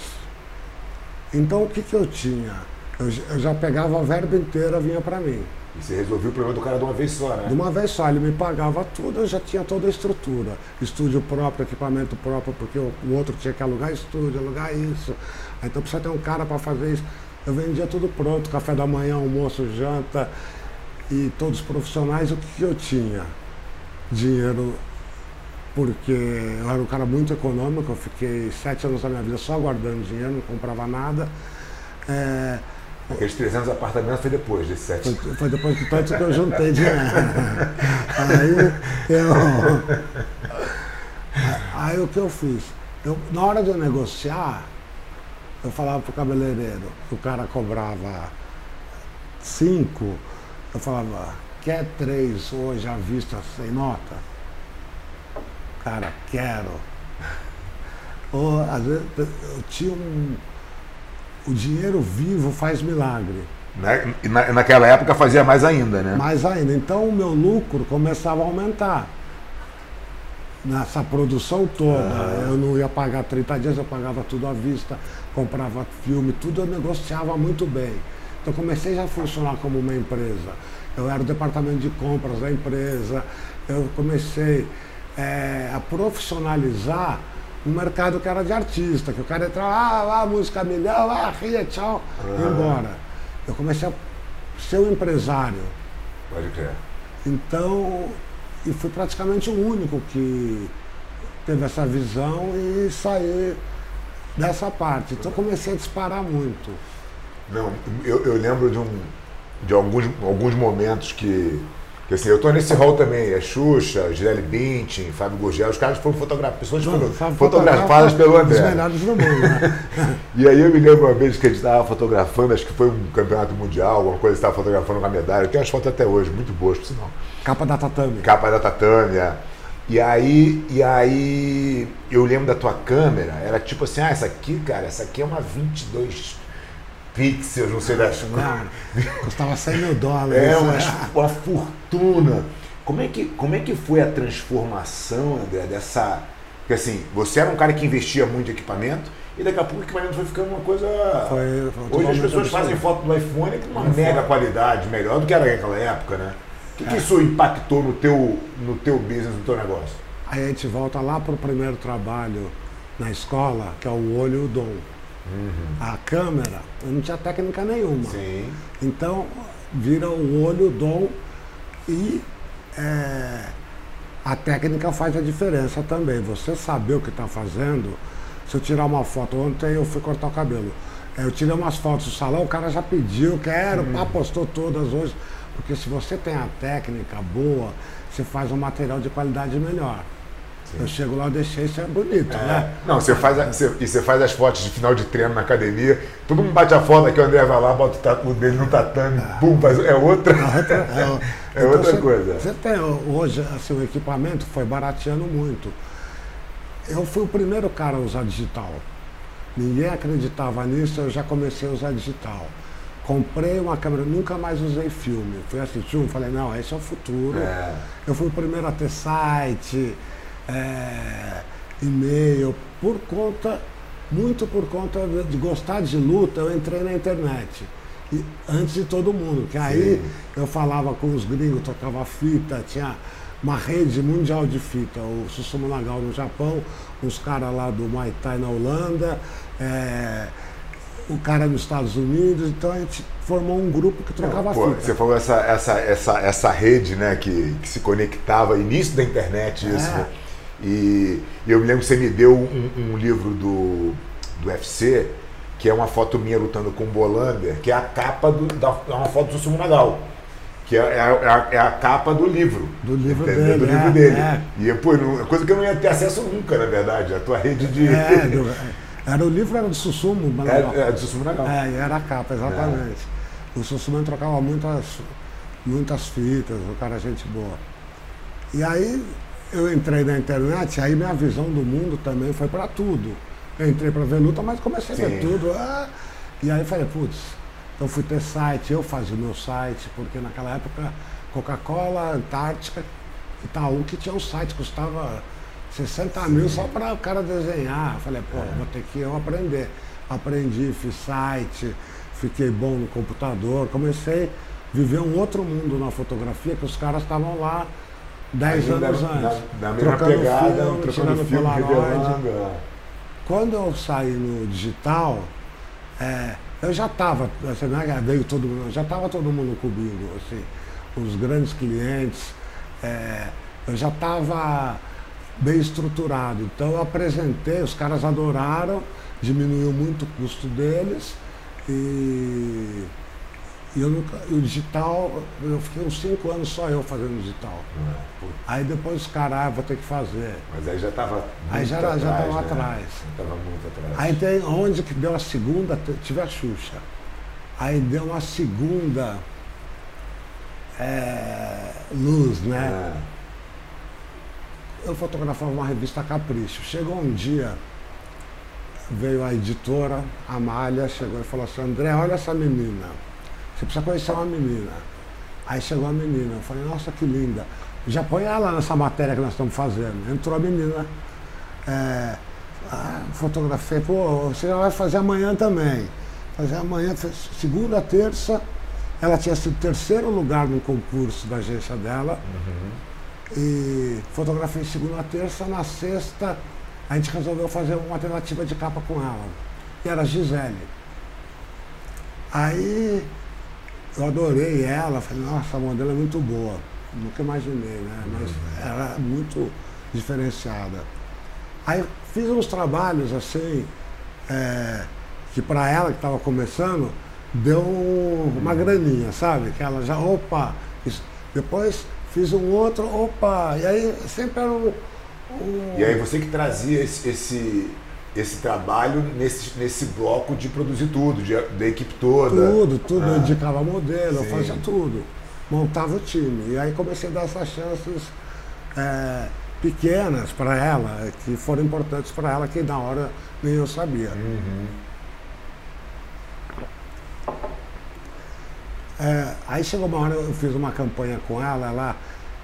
Então o que, que eu tinha? Eu, eu já pegava a verba inteira, vinha para mim. E você resolveu o problema do cara de uma vez só, né? De uma vez só, ele me pagava tudo, eu já tinha toda a estrutura. Estúdio próprio, equipamento próprio, porque o, outro tinha que alugar estúdio, alugar isso. Então precisa ter um cara para fazer isso. Eu vendia tudo pronto, café da manhã, almoço, janta, e todos profissionais, o que eu tinha? Dinheiro, porque eu era um cara muito econômico, eu fiquei sete anos da minha vida só guardando dinheiro, não comprava nada. É, Aqueles 300 apartamentos foi depois desse sete. foi, foi depois de tanto que eu juntei dinheiro. Aí eu. Aí o que eu fiz? Eu, na hora de eu negociar, eu falava pro cabeleireiro, o cara cobrava cinco, eu falava, quer três hoje à vista sem nota? Cara, quero. Ou às vezes eu tinha um. O dinheiro vivo faz milagre. Né? E na, naquela época fazia mais ainda, né? Mais ainda. Então o meu lucro começava a aumentar. Nessa produção toda. Eu não ia pagar 30 dias, eu pagava tudo à vista, comprava filme, tudo eu negociava muito bem. Então comecei já a funcionar como uma empresa. Eu era o departamento de compras da empresa, eu comecei eh, a profissionalizar um mercado que era de artista, que o cara entrava, ah, ah música milhão, ah, ria, tchau, e ia embora. Eu comecei a ser um empresário. Pode crer. Então, e fui praticamente o único que teve essa visão e saí dessa parte. Então comecei a disparar muito. Não, eu, eu lembro de, um, de alguns, alguns momentos que, que assim, eu tô nesse rol também, é Xuxa, Gisele Bündchen, Fábio Gurgel, os caras foram fotografados, pessoas foram fotografadas pelo Os André. melhores do mundo, né? *laughs* E aí eu me lembro uma vez que a gente estava fotografando, acho que foi um campeonato mundial, alguma coisa, estava fotografando uma medalha, eu tenho as fotos até hoje, muito boas, por sinal. Capa da tatame. capa da Tatâmia. E aí, e aí eu lembro da tua câmera, era tipo assim, ah, essa aqui, cara, essa aqui é uma 22 pixels, não sei das Cara, custava 100 mil dólares. É né? uma, uma fortuna. Como é, que, como é que foi a transformação, André, dessa. Porque assim, você era um cara que investia muito em equipamento e daqui a pouco o equipamento foi ficando uma coisa. Foi- foi Hoje as pessoas fazem foto do iPhone com uma iPhone. mega qualidade, melhor do que era naquela época, né? O que, É. que isso impactou no teu, no teu business, no teu negócio? Aí a gente volta lá para o primeiro trabalho na escola, que é o olho e o dom. A câmera, eu não tinha técnica nenhuma. Sim. Então, vira o olho, o dom e é, a técnica faz a diferença também. Você saber o que está fazendo. Se eu tirar uma foto, ontem eu fui cortar o cabelo. É, Eu tirei umas fotos do salão, o cara já pediu, quero, pá, postou todas hoje. Porque se você tem a técnica boa, você faz um material de qualidade melhor. Eu chego lá, eu deixei isso é bonito, né? Não, você faz, a- você, e você faz as fotos de final de treino na academia, todo mundo bate a foto aqui, o André vai lá, bota o tatu dele no tatame, pum, faz, é outra. É, *laughs* É outra você- coisa. Você tem hoje, assim, o equipamento foi barateando muito. Eu fui o primeiro cara a usar digital. ninguém acreditava nisso, eu já comecei a usar digital. Comprei uma câmera, nunca mais usei filme. Fui assistir um, falei, não, esse é o futuro. É. Eu fui o primeiro a ter site, é, e-mail, por conta, muito por conta de, gostar de luta, eu entrei na internet. E, antes de todo mundo, que aí Sim. eu falava com os gringos, tocava fita, tinha uma rede mundial de fita, o Susumu Nagal no Japão, os caras lá do Muay Thai na Holanda, é, o cara nos Estados Unidos, então a gente formou um grupo que trocava Pô, fita. você falou essa, essa, essa, essa rede né, que, que se conectava, início da internet, isso. É. né? E, eu me lembro que você me deu um, um livro do, do UFC, que é uma foto minha lutando com o Bolander, que é a capa do, da, é uma foto do Sumo Nagal. Que é, é a, é a- é a capa do livro. Do livro entendeu? dele, Do livro é, dele. é. E pô, não- coisa que eu não ia ter acesso nunca, na verdade. A tua rede de. É, *laughs* do- era o livro era do Sussumo, não- É, é do Sumo Nagal. É, era a capa, exatamente. O Sussuman trocava muitas, muitas fitas, o cara é gente boa. E aí eu entrei na internet, aí minha visão do mundo também foi para tudo. Eu entrei para ver luta, mas comecei a ver Sim. tudo. ah, e aí falei, putz, então fui ter site, eu fazia o meu site, porque naquela época Coca-Cola, Antártica, Itaú, que tinha um site, custava 60 mil só para o cara desenhar. Eu Falei, pô, vou ter que eu aprender. Aprendi, fiz site, fiquei bom no computador, comecei a viver um outro mundo na fotografia, que os caras estavam lá 10 Ainda anos antes. na, na mesma trocando pegada, filme, trocando tirando filme, Polaroid. é. Quando eu saí no digital, é, eu já estava, assim, veio todo mundo, já estava todo mundo comigo, assim, os grandes clientes, é, eu já estava bem estruturado. Então eu apresentei, os caras adoraram, diminuiu muito o custo deles e, e eu nunca, o digital, eu fiquei uns cinco anos só eu fazendo digital. Pô, Aí depois os caras, ah, vou ter que fazer. Mas aí já estava Aí já era- já tava atrás. Estava muito atrás. Aí tem onde que deu a segunda, tive a Xuxa. Aí deu uma segunda é, luz, né? É. Eu fotografava uma revista Capricho. Chegou um dia, veio a editora, a Malha, chegou e falou assim, André, olha essa menina. Você precisa conhecer uma menina. Aí chegou a menina, eu falei, nossa, que linda. Já põe ela nessa matéria que nós estamos fazendo. Entrou a menina. É, ah, fotografei, pô, você já vai fazer amanhã também. Fazer amanhã, segunda, terça. Ela tinha sido terceiro lugar no concurso da agência dela. E fotografei segunda, terça, na sexta a gente resolveu fazer uma tentativa de capa com ela. E era a Gisele. Aí eu adorei ela, falei, nossa, a modelo é muito boa. Nunca imaginei, né? Mas era muito diferenciada. Aí fiz uns trabalhos assim, é, que para ela que estava começando, deu uma graninha, sabe? Que ela já, opa, isso. depois fiz um outro, opa, e aí sempre era um. um- E aí você que trazia esse, esse, esse trabalho nesse, nesse bloco de produzir tudo, de, da equipe toda. Tudo, tudo, eu Ah. indicava modelo, eu Sim. fazia tudo. Montava o time. E aí comecei a dar essas chances é, pequenas para ela, que foram importantes para ela, que na hora nem eu sabia. Uhum. É, aí chegou uma hora, eu fiz uma campanha com ela, ela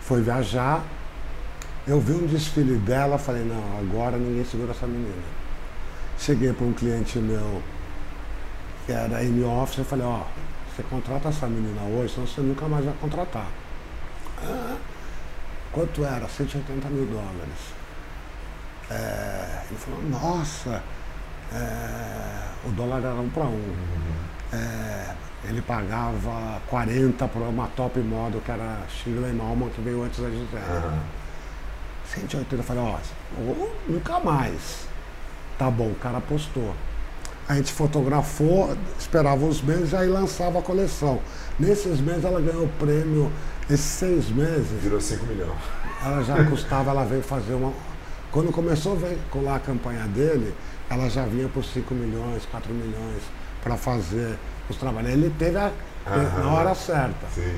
foi viajar, eu vi um desfile dela, falei, não, agora ninguém segura essa menina. Cheguei para um cliente meu, que era M Office, eu falei, ó, você contrata essa menina hoje, senão você nunca mais vai contratar. Ah, quanto era? 180 mil dólares. É, ele falou, nossa, é, o dólar era um para um. É, ele pagava 40 por uma top model que era Shirley Malman, que veio antes da Gisele. Aham. 180, eu falei, ó, nunca mais. Tá bom, o cara apostou. A gente fotografou, esperava uns meses, aí lançava a coleção. Nesses meses ela ganhou o prêmio, esses seis meses, Virou 5 milhões. ela já custava, ela veio fazer uma. Quando começou a veicular a campanha dele, ela já vinha por 5 milhões, 4 milhões para fazer os trabalhos. Ele teve a, Aham. na hora certa. Sim.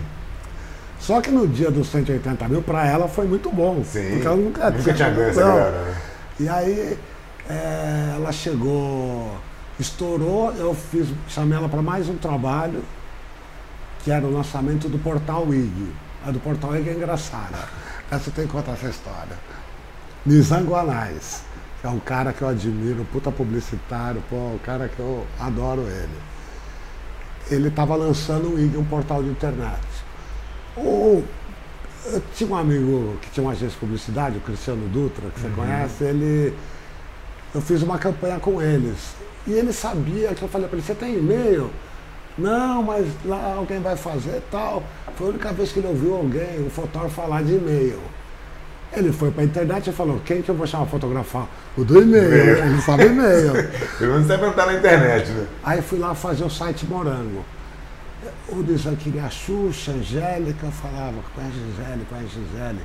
Só que no dia dos 180 mil, para ela foi muito bom. Sim. Porque ela nunca, Nunca tinha ganho essa grana, né? E aí é, ela chegou, estourou, eu fiz, chamei ela para mais um trabalho, que era o lançamento do Portal IG. A do Portal IG é engraçada. Essa tem que contar essa história. Nizam Guanais, que é um cara que eu admiro, puta publicitário, pô, um cara que eu adoro ele. Ele estava lançando o IG, um portal de internet. O, eu tinha um amigo que tinha uma agência de publicidade, o Cristiano Dutra, que você uhum. conhece, ele. Eu fiz uma campanha com eles. E ele sabia que eu falei para ele, você tem e-mail? Não, mas lá alguém vai fazer e tal. Foi a única vez que ele ouviu alguém, um fotógrafo, falar de e-mail. Ele foi para a internet e falou, quem que eu vou chamar fotografar? O do e-mail, *laughs* ele sabe e-mail. Pelo menos você estar na internet, né? Aí fui lá fazer o site Morango. O Dizan queria a Xuxa, Angélica, eu falava, põe a Gisele, põe a Gisele.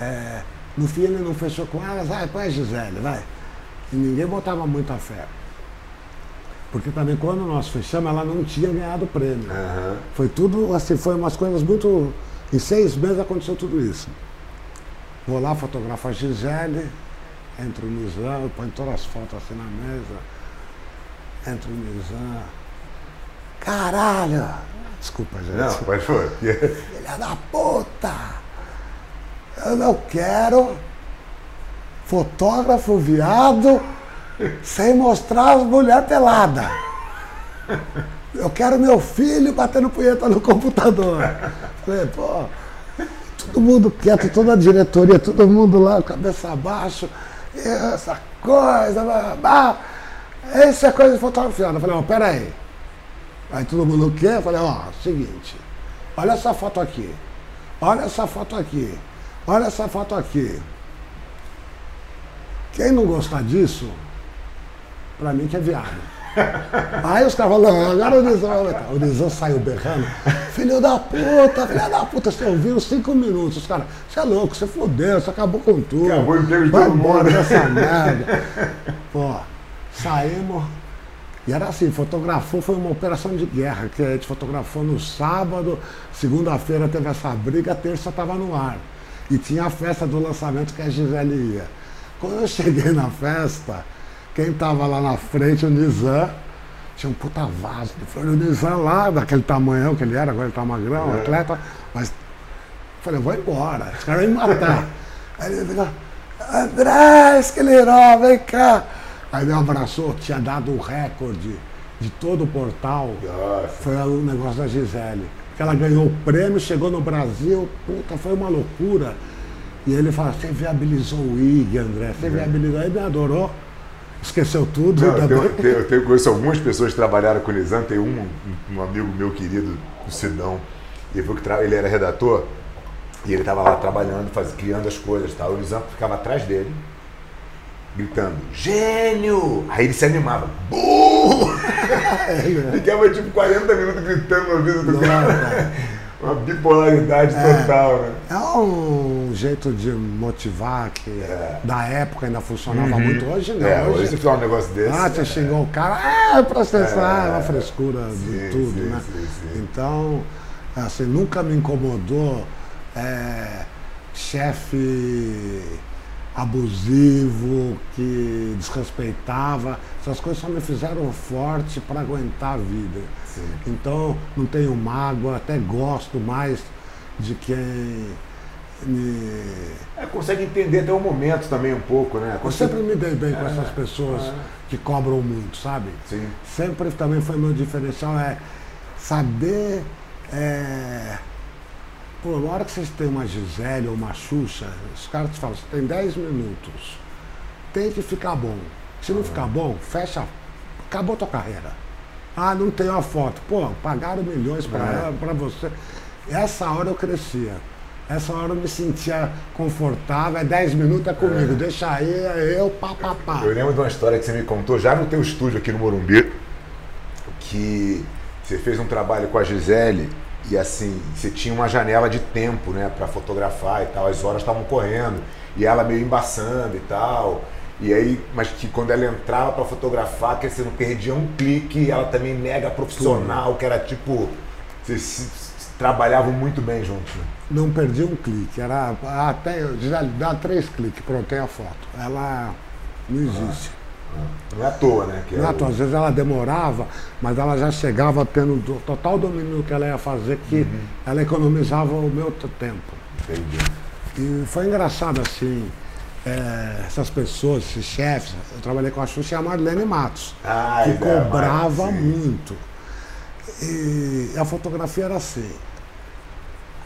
É, no fim ele não fechou com elas, vai, põe a Gisele, vai. E ninguém botava muita fé. Porque também quando nós fechamos, ela não tinha ganhado o prêmio. Uhum. Foi tudo, assim, foi umas coisas muito. Em seis meses aconteceu tudo isso. Vou lá, fotografo a Gisele, entro o Nizam, põe todas as fotos assim na mesa. Entro o Nizam. Caralho! Desculpa, gente. Não, pode foi. *laughs* Filha da puta! Eu não quero fotógrafo viado sem mostrar as mulheres peladas. Eu quero meu filho batendo punheta no computador. Falei, pô, todo mundo quieto, toda a diretoria, todo mundo lá, cabeça abaixo, essa coisa, blá, blá. essa é coisa de fotografia. Eu falei, ó, peraí. Aí todo mundo quer, eu falei, ó, seguinte, olha essa foto aqui, olha essa foto aqui, olha essa foto aqui. Quem não gostar disso, pra mim que é viado. *laughs* Aí os caras falam, agora o Nizam, o Nizam saiu berrando, filho da puta, filho da puta, você ouviu cinco minutos, os caras, você é louco, você fodeu, você acabou com tudo. Acabou o emprego de todo embora dessa *laughs* merda. Pô, saímos, e era assim, fotografou, foi uma operação de guerra, que a gente fotografou no sábado, segunda-feira teve essa briga, terça estava no ar. E tinha a festa do lançamento que a Gisele ia. Quando eu cheguei na festa, quem estava lá na frente, o Nizam, tinha um puta vaso de flor. O Nizam lá, daquele tamanhão que ele era, agora ele tá magrão, é. atleta, mas falei, vou embora, os caras vão me matar. *laughs* Aí ele ficou, André Esqueleró, vem cá. Aí me abraçou, tinha dado o um recorde de todo o portal. Nossa. Foi o negócio da Gisele. Que ela ganhou o prêmio, chegou no Brasil, puta, foi uma loucura. E ele fala, você viabilizou o IG, André, você é. viabilizou, ele me adorou esqueceu tudo. Não, eu, tenho, tenho, eu tenho, conheço algumas pessoas que trabalharam com o Nizam, tem um, um, amigo meu querido, o Sidão, ele, ele era redator, e ele estava lá trabalhando, faz, criando as coisas tal. O Nizam ficava atrás dele, gritando, gênio! Aí ele se animava, burro! *laughs* Ficava tipo 40 minutos gritando no ouvido do cara. Uma bipolaridade é, total, né? É um jeito de motivar que é. da época ainda funcionava uhum. muito. Hoje não. É, hoje, hoje você um negócio desse. Ah, você é. xingou o cara, ah, é processar, é uma frescura sim, de tudo, sim, né? Sim, então, assim, nunca me incomodou é, chefe abusivo, que desrespeitava. Essas coisas só me fizeram forte para aguentar a vida. Sim. Então, não tenho mágoa, até gosto mais de quem me... É, consegue entender até o momento também um pouco, né? Eu sempre me dei bem com é, essas pessoas é. que cobram muito, sabe? Sim. Sempre também foi meu diferencial, é saber... É... Pô, na hora que vocês têm uma Gisele ou uma Xuxa, os caras te falam, você tem 10 minutos, tem que ficar bom. Se não ficar bom, fecha, acabou a tua carreira. Ah, não tem uma foto. Pô, pagaram milhões para é. você. Essa hora eu crescia. Essa hora eu me sentia confortável, é 10 minutos é comigo, é. deixa aí, é eu, pá, pá, pá. Eu lembro de uma história que você me contou já no teu estúdio aqui no Morumbi, que você fez um trabalho com a Gisele e assim, você tinha uma janela de tempo, né, para fotografar e tal, as horas estavam correndo, e ela meio embaçando e tal. E aí, mas que quando ela entrava para fotografar, que você não perdia um clique, ela também mega profissional, que era tipo. Vocês trabalhavam muito bem juntos. Né? Não perdia um clique, era até já dá três cliques, pronto, tem a foto. Ela Não existe. Não é à toa, né? Que Não é é à toa. Às vezes ela demorava, mas ela já chegava tendo do- total domínio do que ela ia fazer, que ela economizava o meu tempo. Entendi. E foi engraçado assim, é, essas pessoas, esses chefes, eu trabalhei com a Xuxa e a Marlene Matos, Ah, que é, cobrava mas, sim. muito. E a fotografia era assim.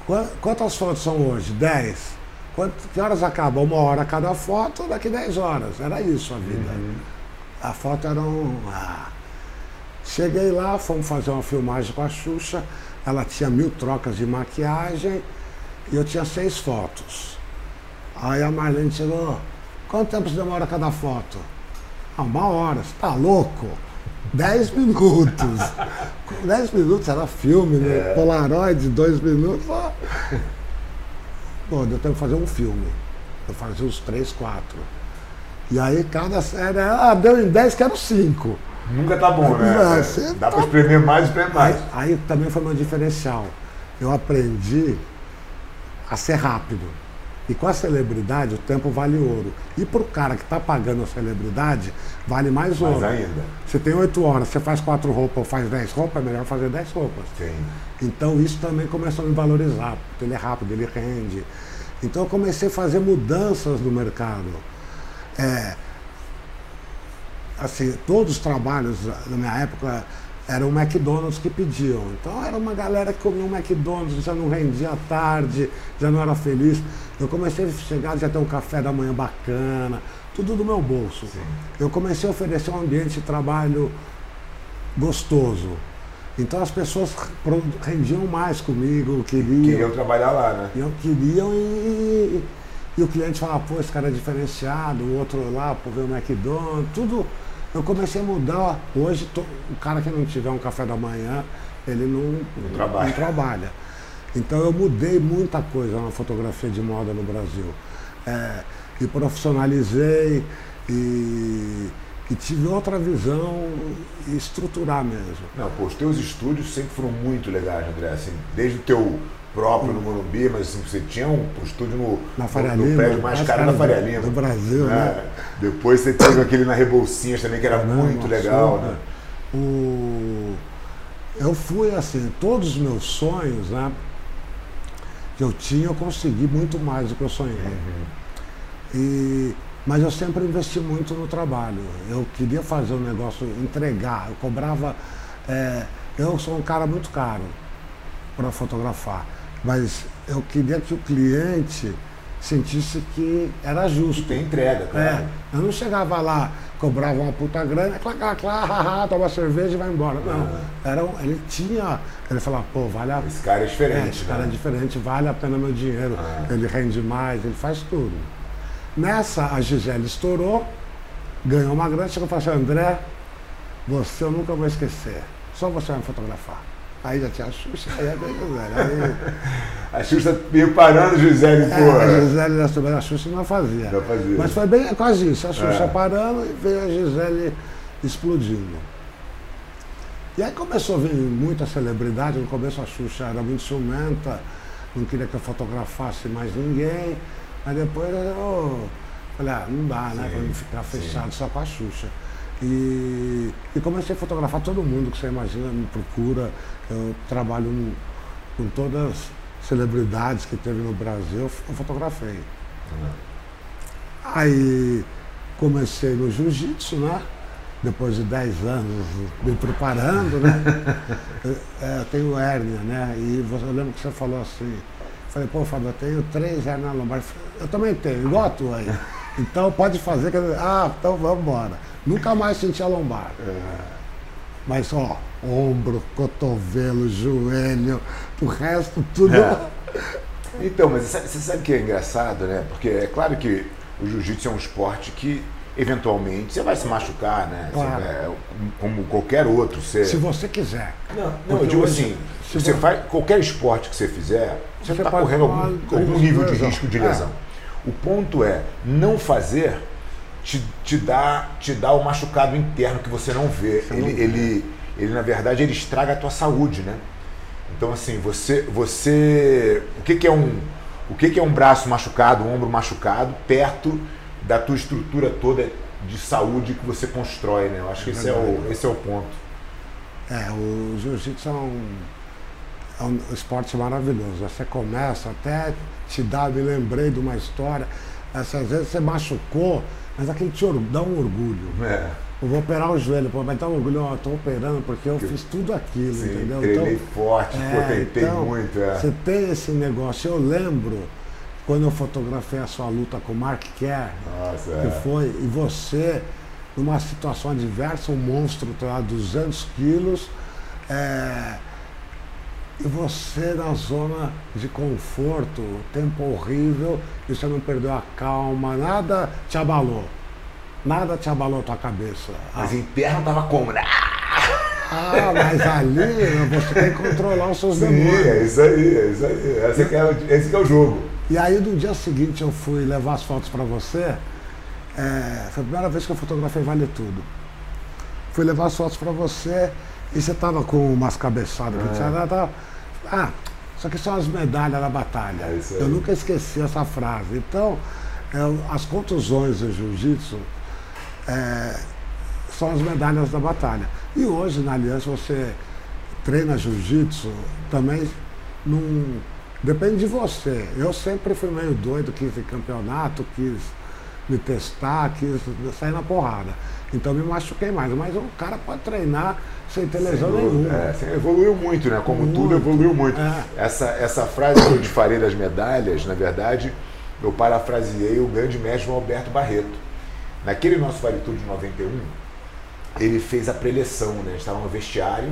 Qua- Quantas fotos são hoje? 10. Quant- Que horas acaba? Uma hora cada foto, daqui 10 horas. Era isso a vida. A foto era um. ah. Cheguei lá, fomos fazer uma filmagem com a Xuxa. Ela tinha mil trocas de maquiagem e eu tinha seis fotos. Aí a Marlene chegou, quanto tempo demora cada foto? Ah, uma hora, você tá louco? Dez minutos. *laughs* Dez minutos era filme, né? Polaroid, dois minutos. Pô, deu tempo de fazer um filme. Eu fazia uns três, quatro. E aí cada série, ah, deu em dez, quero cinco. Nunca tá bom, né? Não, É, Dá tá- pra espremer mais e espremer mais. Aí, aí também foi meu diferencial. Eu aprendi a ser rápido. E com a celebridade, o tempo vale ouro. E para o cara que está pagando a celebridade, vale mais Mais ouro. ainda. Você tem oito horas, você faz quatro roupas ou faz dez roupas, é melhor fazer dez roupas. Sim. Então isso também começou a me valorizar, porque ele é rápido, ele rende. Então eu comecei a fazer mudanças no mercado. É, assim, todos os trabalhos na minha época eram McDonald's que pediam. Então era uma galera que comia um McDonald's, já não rendia à tarde, já não era feliz. Eu comecei a chegar, já ter um café da manhã bacana, tudo do meu bolso. Eu comecei a oferecer um ambiente de trabalho gostoso. Então as pessoas rendiam mais comigo, queriam. Queriam trabalhar lá, né? Eu queria e, e o cliente falava, pô, esse cara é diferenciado, o outro lá, pô, veio o McDonald's, tudo. Eu comecei a mudar. Hoje, to- o cara que não tiver um café da manhã, ele não, Não trabalha. não trabalha. Então eu mudei muita coisa na fotografia de moda no Brasil. É, e profissionalizei e, e tive outra visão e estruturar mesmo. Não, pô, os teus estúdios sempre foram muito legais, André. Assim, desde o teu próprio no Morumbi, mas assim, você tinha um estúdio no, Na no- Faria no, Lima, prédio mais caro da Faria Lima. do Brasil, né? Depois você teve aquele na Rebolsinhas também, que era muito Não, legal, né? O... Eu fui assim, todos os meus sonhos, né? Que eu tinha, eu consegui muito mais do que eu sonhei. E... Mas eu sempre investi muito no trabalho. Eu queria fazer um negócio, entregar. Eu cobrava. é, Eu sou um cara muito caro para fotografar. Mas eu queria que o cliente sentisse que era justo. tem entrega, É, claro. eu não chegava lá, cobrava uma puta grana, clá, clá, clá, haha, toma cerveja e vai embora. Não, era um- ele tinha, ele falava, pô, vale a Esse cara é é, diferente, esse cara é né? diferente, vale a pena meu dinheiro, Ah. ele rende mais, ele faz tudo. Nessa, a Gisele estourou, ganhou uma grana, chegou e falou assim, André, você eu nunca vou esquecer, só você vai me fotografar. Aí já tinha a Xuxa, aí a Gisele. Aí, *laughs* A Xuxa veio parando, Gisele, é, pô. a Gisele da a Xuxa não fazia. Não fazia. Mas foi bem quase isso, a Xuxa É. parando e veio a Gisele explodindo. E aí começou a vir muita celebridade, no começo a Xuxa era muito ciumenta, não queria que eu fotografasse mais ninguém, mas depois eu falei, ah, não dá, né, Sim, para não ficar sim. fechado só com a Xuxa. E, e comecei a fotografar todo mundo que você imagina, me procura, eu trabalho no- com todas as celebridades que teve no Brasil, eu fotografei. Aí comecei no jiu-jitsu, né? Depois de 10 anos me preparando, né? Eu, *laughs* é, eu tenho hérnia, né? E você, eu lembro que você falou assim, falei, pô, Fábio, eu tenho três hérnias lombar. Eu também tenho, igual a tua aí. *laughs* Então pode fazer, quer dizer, ah, então vamos embora. Nunca mais senti a lombar. Mas ó, ombro, cotovelo, joelho, o resto tudo. É. Então, mas você sabe que é engraçado, né? Porque é claro que o jiu-jitsu é um esporte que, eventualmente, você vai se machucar, né? Você Claro. vai- como qualquer outro. Você... Se você quiser. Não, não eu digo hoje, assim, se você vo- faz qualquer esporte que você fizer, você está correndo algum, algum nível de risco de É. lesão. O ponto é, não fazer te, te, dá, te dá o machucado interno que você não vê. Você ele, não vê. ele, ele, na verdade, ele estraga a tua saúde, né? Então, assim, você. você o que, que é um. O que, que é um braço machucado, um ombro machucado, perto da tua estrutura toda de saúde que você constrói, né? Eu acho que esse é, o, esse é o ponto. É, o jiu-jitsu é um, é um esporte maravilhoso. Você começa até te dá, me lembrei de uma história. Essas vezes você machucou, mas aquele te dá um orgulho. É. Eu vou operar o joelho, pô, mas dá um orgulho, ó, tô operando porque eu fiz tudo aquilo, Sim, entendeu? Treinei então, forte, é, pô, tentei então, muito. É. Você tem esse negócio. Eu lembro quando eu fotografei a sua luta com o Mark Kerr, Nossa, que é. foi, e você, numa situação adversa, um monstro, tá, 200 quilos, é, e você na zona de conforto, tempo horrível, e você não perdeu a calma, nada te abalou. Nada te abalou a tua cabeça. Mas interno tava como? né? Ah, mas ali você tem que controlar os seus Sim, demônios. é isso aí, é isso aí. Esse que é, o- esse é o jogo. E aí no dia seguinte eu fui levar as fotos para você. é, foi a primeira vez que eu fotografei Vale Tudo. Fui levar as fotos para você e você tava com umas cabeçadas. que tinha- tava- ah, isso aqui são as medalhas da batalha. É eu nunca esqueci essa frase. Então, é, as contusões do jiu-jitsu é, são as medalhas da batalha. E hoje na Aliança você treina jiu-jitsu também não. Depende de você. Eu sempre fui meio doido, quis ir campeonato, quis me testar, quis sair na porrada. Então me machuquei mais. Mas o cara pode treinar sem ter lesão nenhuma. É, evoluiu muito, né? Como tudo Muito. evoluiu muito. É. Essa, essa frase que eu te falei das medalhas, na verdade, eu parafraseei o grande mestre Alberto Barreto. Naquele nosso Vale Tudo de 91, ele fez a preleção, né? A gente estava no vestiário,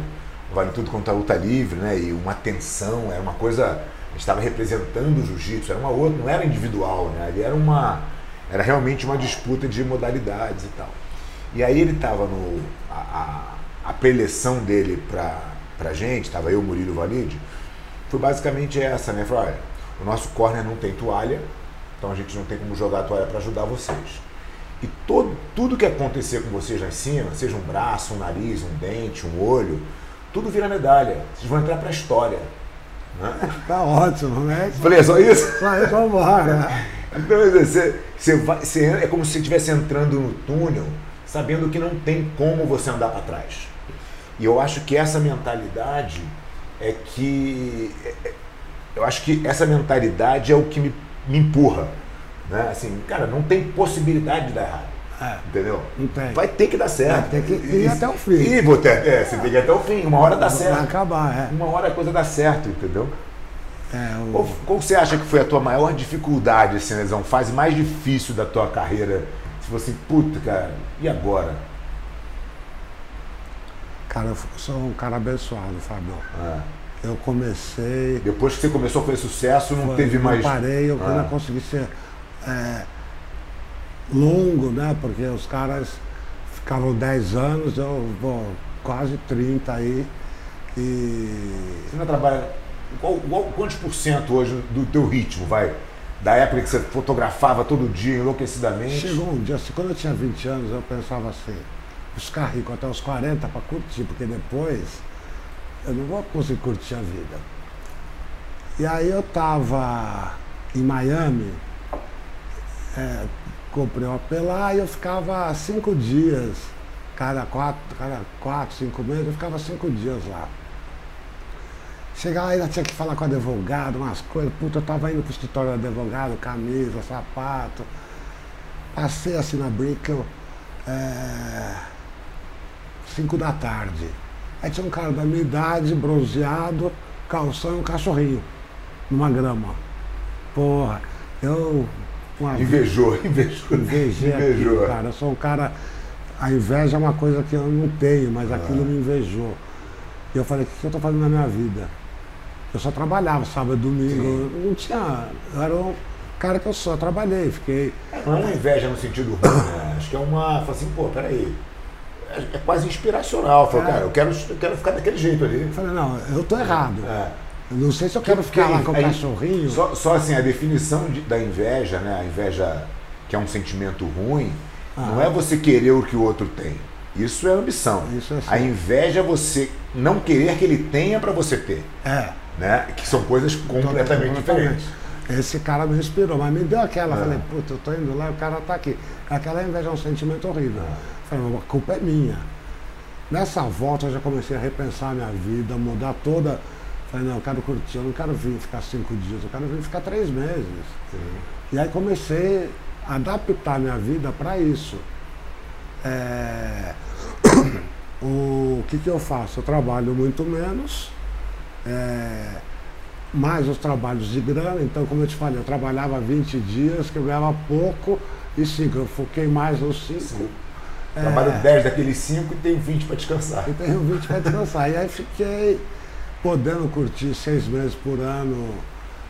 o Vale Tudo contra a luta livre, né? E uma tensão, era uma coisa. A gente estava representando o jiu-jitsu, era uma outra, não era individual, né? Ali era uma. Era realmente uma disputa de modalidades e tal. E aí ele estava no. A, a, a preleção dele pra, pra gente, estava eu, Murilo Valide, foi basicamente essa, né? Falou, olha, o nosso corner não tem toalha, então a gente não tem como jogar a toalha para ajudar vocês. E todo, tudo que acontecer com vocês lá em cima, seja um braço, um nariz, um dente, um olho, tudo vira medalha. Vocês vão entrar para a história. Né? *laughs* Tá ótimo, né? Falei, é só isso? Só eu vou embora. Então, você, você vai, você, é como se você estivesse entrando no túnel, sabendo que não tem como você andar para trás. E eu acho que essa mentalidade é que. é- é- Eu acho que essa mentalidade é o que me, me empurra. Né? Assim, cara, não tem possibilidade de dar errado. É, Entendeu? não tem. Vai ter que dar certo. Vai ter que ir até o fim. E vou ter, é, você tem que ir até o fim. Uma hora dá Vai certo. acabar, é. Uma hora a coisa dá certo, entendeu? É, o- Qual, qual você acha que foi a tua maior dificuldade, assim, Lesão? Fase mais difícil da tua carreira? Se você, puta, cara, e agora? Cara, eu sou um cara abençoado, Fábio. Ah, Eu comecei. depois que você começou a fazer sucesso, não Foi, teve eu mais. parei, eu Ah. eu consegui ser é, longo, né? Porque os caras ficavam 10 anos, eu vou quase 30 aí. E Você não trabalha. Qual, qual- quantos por cento hoje do teu ritmo, vai? Da época que você fotografava todo dia, enlouquecidamente? chegou um dia, assim, quando eu tinha 20 anos, eu pensava assim, ficar rico até os 40 para curtir, porque depois eu não vou conseguir curtir a vida. E aí eu estava em Miami, é, comprei um AP lá e eu ficava cinco dias, cada quatro, cada quatro, cinco meses, eu ficava cinco dias lá. Chegava ainda tinha que falar com o advogado, umas coisas, puta, eu tava indo pro escritório do advogado, camisa, sapato. Passei assim na Brickell, é, cinco da tarde. Aí tinha um cara da minha idade, bronzeado, calção e um cachorrinho, numa grama. Porra, eu. Invejou, invejou. invejei invejou. aquilo, cara. Eu sou um cara. A inveja é uma coisa que eu não tenho, mas aquilo me invejou. E eu falei, o que que eu estou fazendo na minha vida? Eu só trabalhava sábado e domingo. Não tinha. Eu era um cara que eu só trabalhei, fiquei. Não é uma inveja no sentido ruim, né? Acho que é uma. Fala assim, pô, peraí. É, é quase inspiracional. Fala, É. cara, eu quero, eu quero ficar daquele jeito ali. Eu falei, não, eu tô errado. É. Eu não sei se eu quero ficar lá com o cachorrinho. Só, só assim, a definição de- da inveja, né? A inveja que é um sentimento ruim, não Ah. é você querer o que o outro tem. Isso é ambição. Isso é a sim. inveja é você não querer que ele tenha para você ter. É. Né? Que são coisas completamente diferentes. Esse cara me inspirou, mas me deu aquela, é. falei, puta, eu tô indo lá o cara tá aqui. Aquela inveja é um sentimento horrível. É. Falei, a culpa é minha. Nessa volta eu já comecei a repensar a minha vida, mudar toda. Falei, não, eu quero curtir, eu não quero vir ficar cinco dias, eu quero vir ficar três meses. Sim. E aí comecei a adaptar minha vida para isso. É... *coughs* o que, que eu faço? Eu trabalho muito menos, é... mais os trabalhos de grana, então como eu te falei, eu trabalhava 20 dias, que eu ganhava pouco, e cinco, eu foquei mais nos cinco. É... Trabalho 10 daqueles 5 e tenho 20 para descansar. E tenho 20 para descansar. e aí fiquei podendo curtir seis meses por ano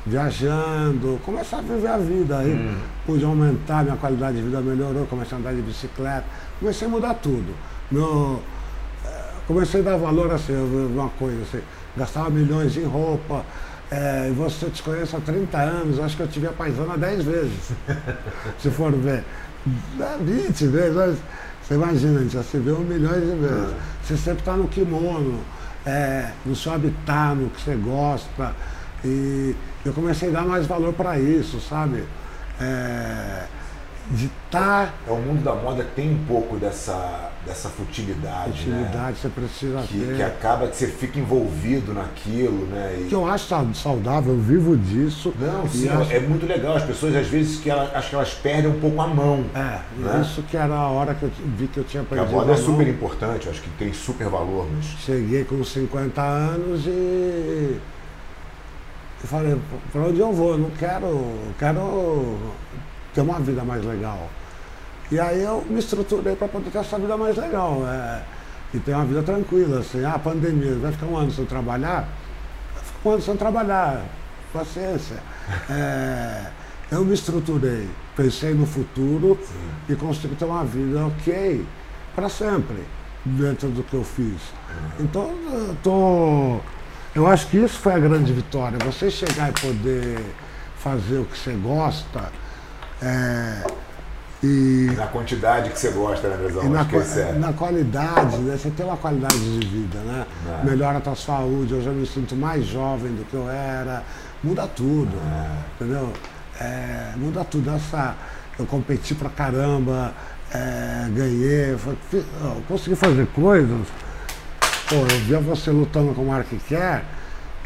viajando, começar a viver a vida. Aí hum. pude aumentar, minha qualidade de vida melhorou, comecei a andar de bicicleta, comecei a mudar tudo. Meu, eh, comecei a dar valor assim, uma coisa assim, gastava milhões em roupa. É, você te conhece há 30 anos, acho que eu tive a paisana 10 vezes, *laughs* se for ver. 20 é, vezes, você imagina, a gente já se vê um milhões de vezes. É. Você sempre está no kimono, é, no seu habitat, no que você gosta. E eu comecei a dar mais valor para isso, sabe? É, de estar. Tá... É, o mundo da moda tem um pouco dessa, dessa futilidade. Futilidade, né? você precisa que, ter. Que acaba que você fica envolvido naquilo, né? E... Que eu acho saudável, eu vivo disso. Não, sim, acho... é muito legal. As pessoas às vezes que elas, acho que elas perdem um pouco a mão. É, né? isso que era a hora que eu vi que eu tinha perdido. A moda é super importante, acho que tem super valor. Mas... Cheguei com 50 anos e eu falei, para onde eu vou? Eu não quero, eu quero ter uma vida mais legal. E aí eu me estruturei para poder ter essa vida mais legal. É, e ter uma vida tranquila, assim, ah, pandemia, vai ficar um ano sem trabalhar? Vai ficar um ano sem trabalhar, paciência. *laughs* É, eu me estruturei, pensei no futuro Sim. e consegui ter uma vida ok para sempre, dentro do que eu fiz. Então, eu tô eu acho que isso foi a grande vitória. Você chegar e poder fazer o que você gosta. É, e na quantidade que você gosta, né, Andrezão? Na, é na qualidade, né? Você tem uma qualidade de vida, né? É. Melhora a tua saúde, eu já me sinto mais jovem do que eu era. Muda tudo, é. entendeu? É, muda tudo. Essa, eu competi pra caramba, é, ganhei, consegui fazer coisas Pô, eu via você lutando com o Mark Kerr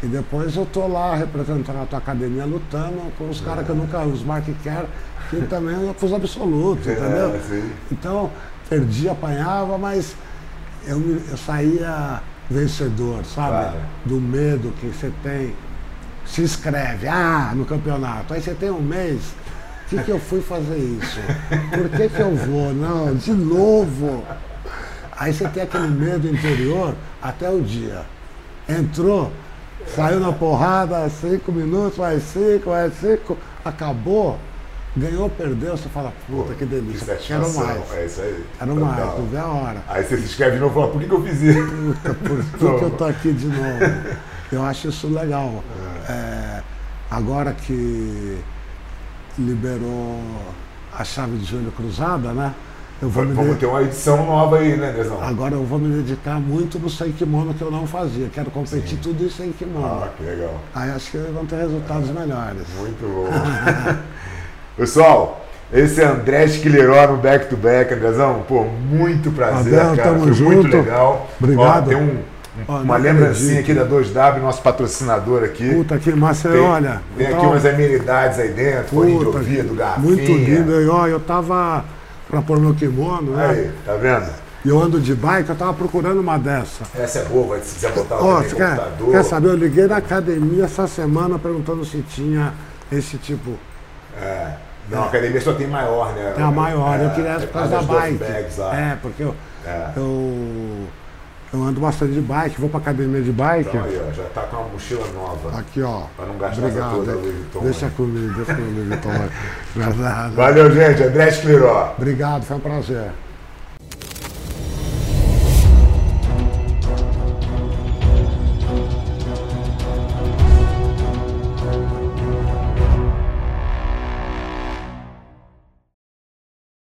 e depois eu tô lá representando a tua academia lutando com os caras que eu nunca, os Mark Kerr, que também eu fiz absoluto, é, entendeu? então, perdi, apanhava, mas eu, eu saía vencedor, sabe? Claro. Do medo que você tem. Se inscreve, ah, no campeonato. Aí você tem um mês, o que, que eu fui fazer isso? Por que, que eu vou? Não, de novo. Aí você tem aquele medo interior até o dia. Entrou, saiu na porrada, cinco minutos, mais cinco, mais cinco, acabou, ganhou, perdeu, você fala, puta que delícia, que quero mais. É isso aí. Quero Total. mais, não vê a hora. Aí você se inscreve de novo e fala, por que, que eu fiz isso? Puta, por que, que eu tô aqui de novo? *laughs* Eu acho isso legal. É. É, agora que liberou a chave de joelho cruzada, né? Eu vou Vamos ter uma edição nova aí, né, Andrezão? Agora eu vou me dedicar muito no sem kimono que eu não fazia. Quero competir Sim. tudo isso sem kimono. Ah, que legal. Aí acho que vão ter resultados é. melhores. Muito *laughs* bom. Pessoal, esse é André Esquileró no Back to Back, Andrezão. Pô, muito prazer, Adel, cara. Foi junto. muito legal. Obrigado. Ó, tem um, oh, uma lembrancinha aqui da 2W, nosso patrocinador aqui. Puta que massa, tem, olha. Tem aqui umas amenidades aí dentro, fone de ouvido, garrafinha. Muito lindo. E, ó, eu tava para pôr meu kimono, né? Aí, tá vendo? E eu ando de bike, eu tava procurando uma dessa. Essa é boa, se quiser botar oh, também quer, computador. Quer saber, eu liguei na academia essa semana perguntando se tinha esse tipo. É. Não, é. a academia só tem maior, né? Tem a maior, é, eu queria essa por causa da bike. É, porque eu, é. eu eu ando bastante de bike, vou pra academia de bike. Então aí, ó, já tá com uma mochila nova. Aqui, ó. Pra não gastar Obrigado. toda Louis Vuitton. Deixa né? comigo, deixa comigo, Louis Vuitton. *laughs* Valeu, gente. André Escleró. Obrigado, foi um prazer.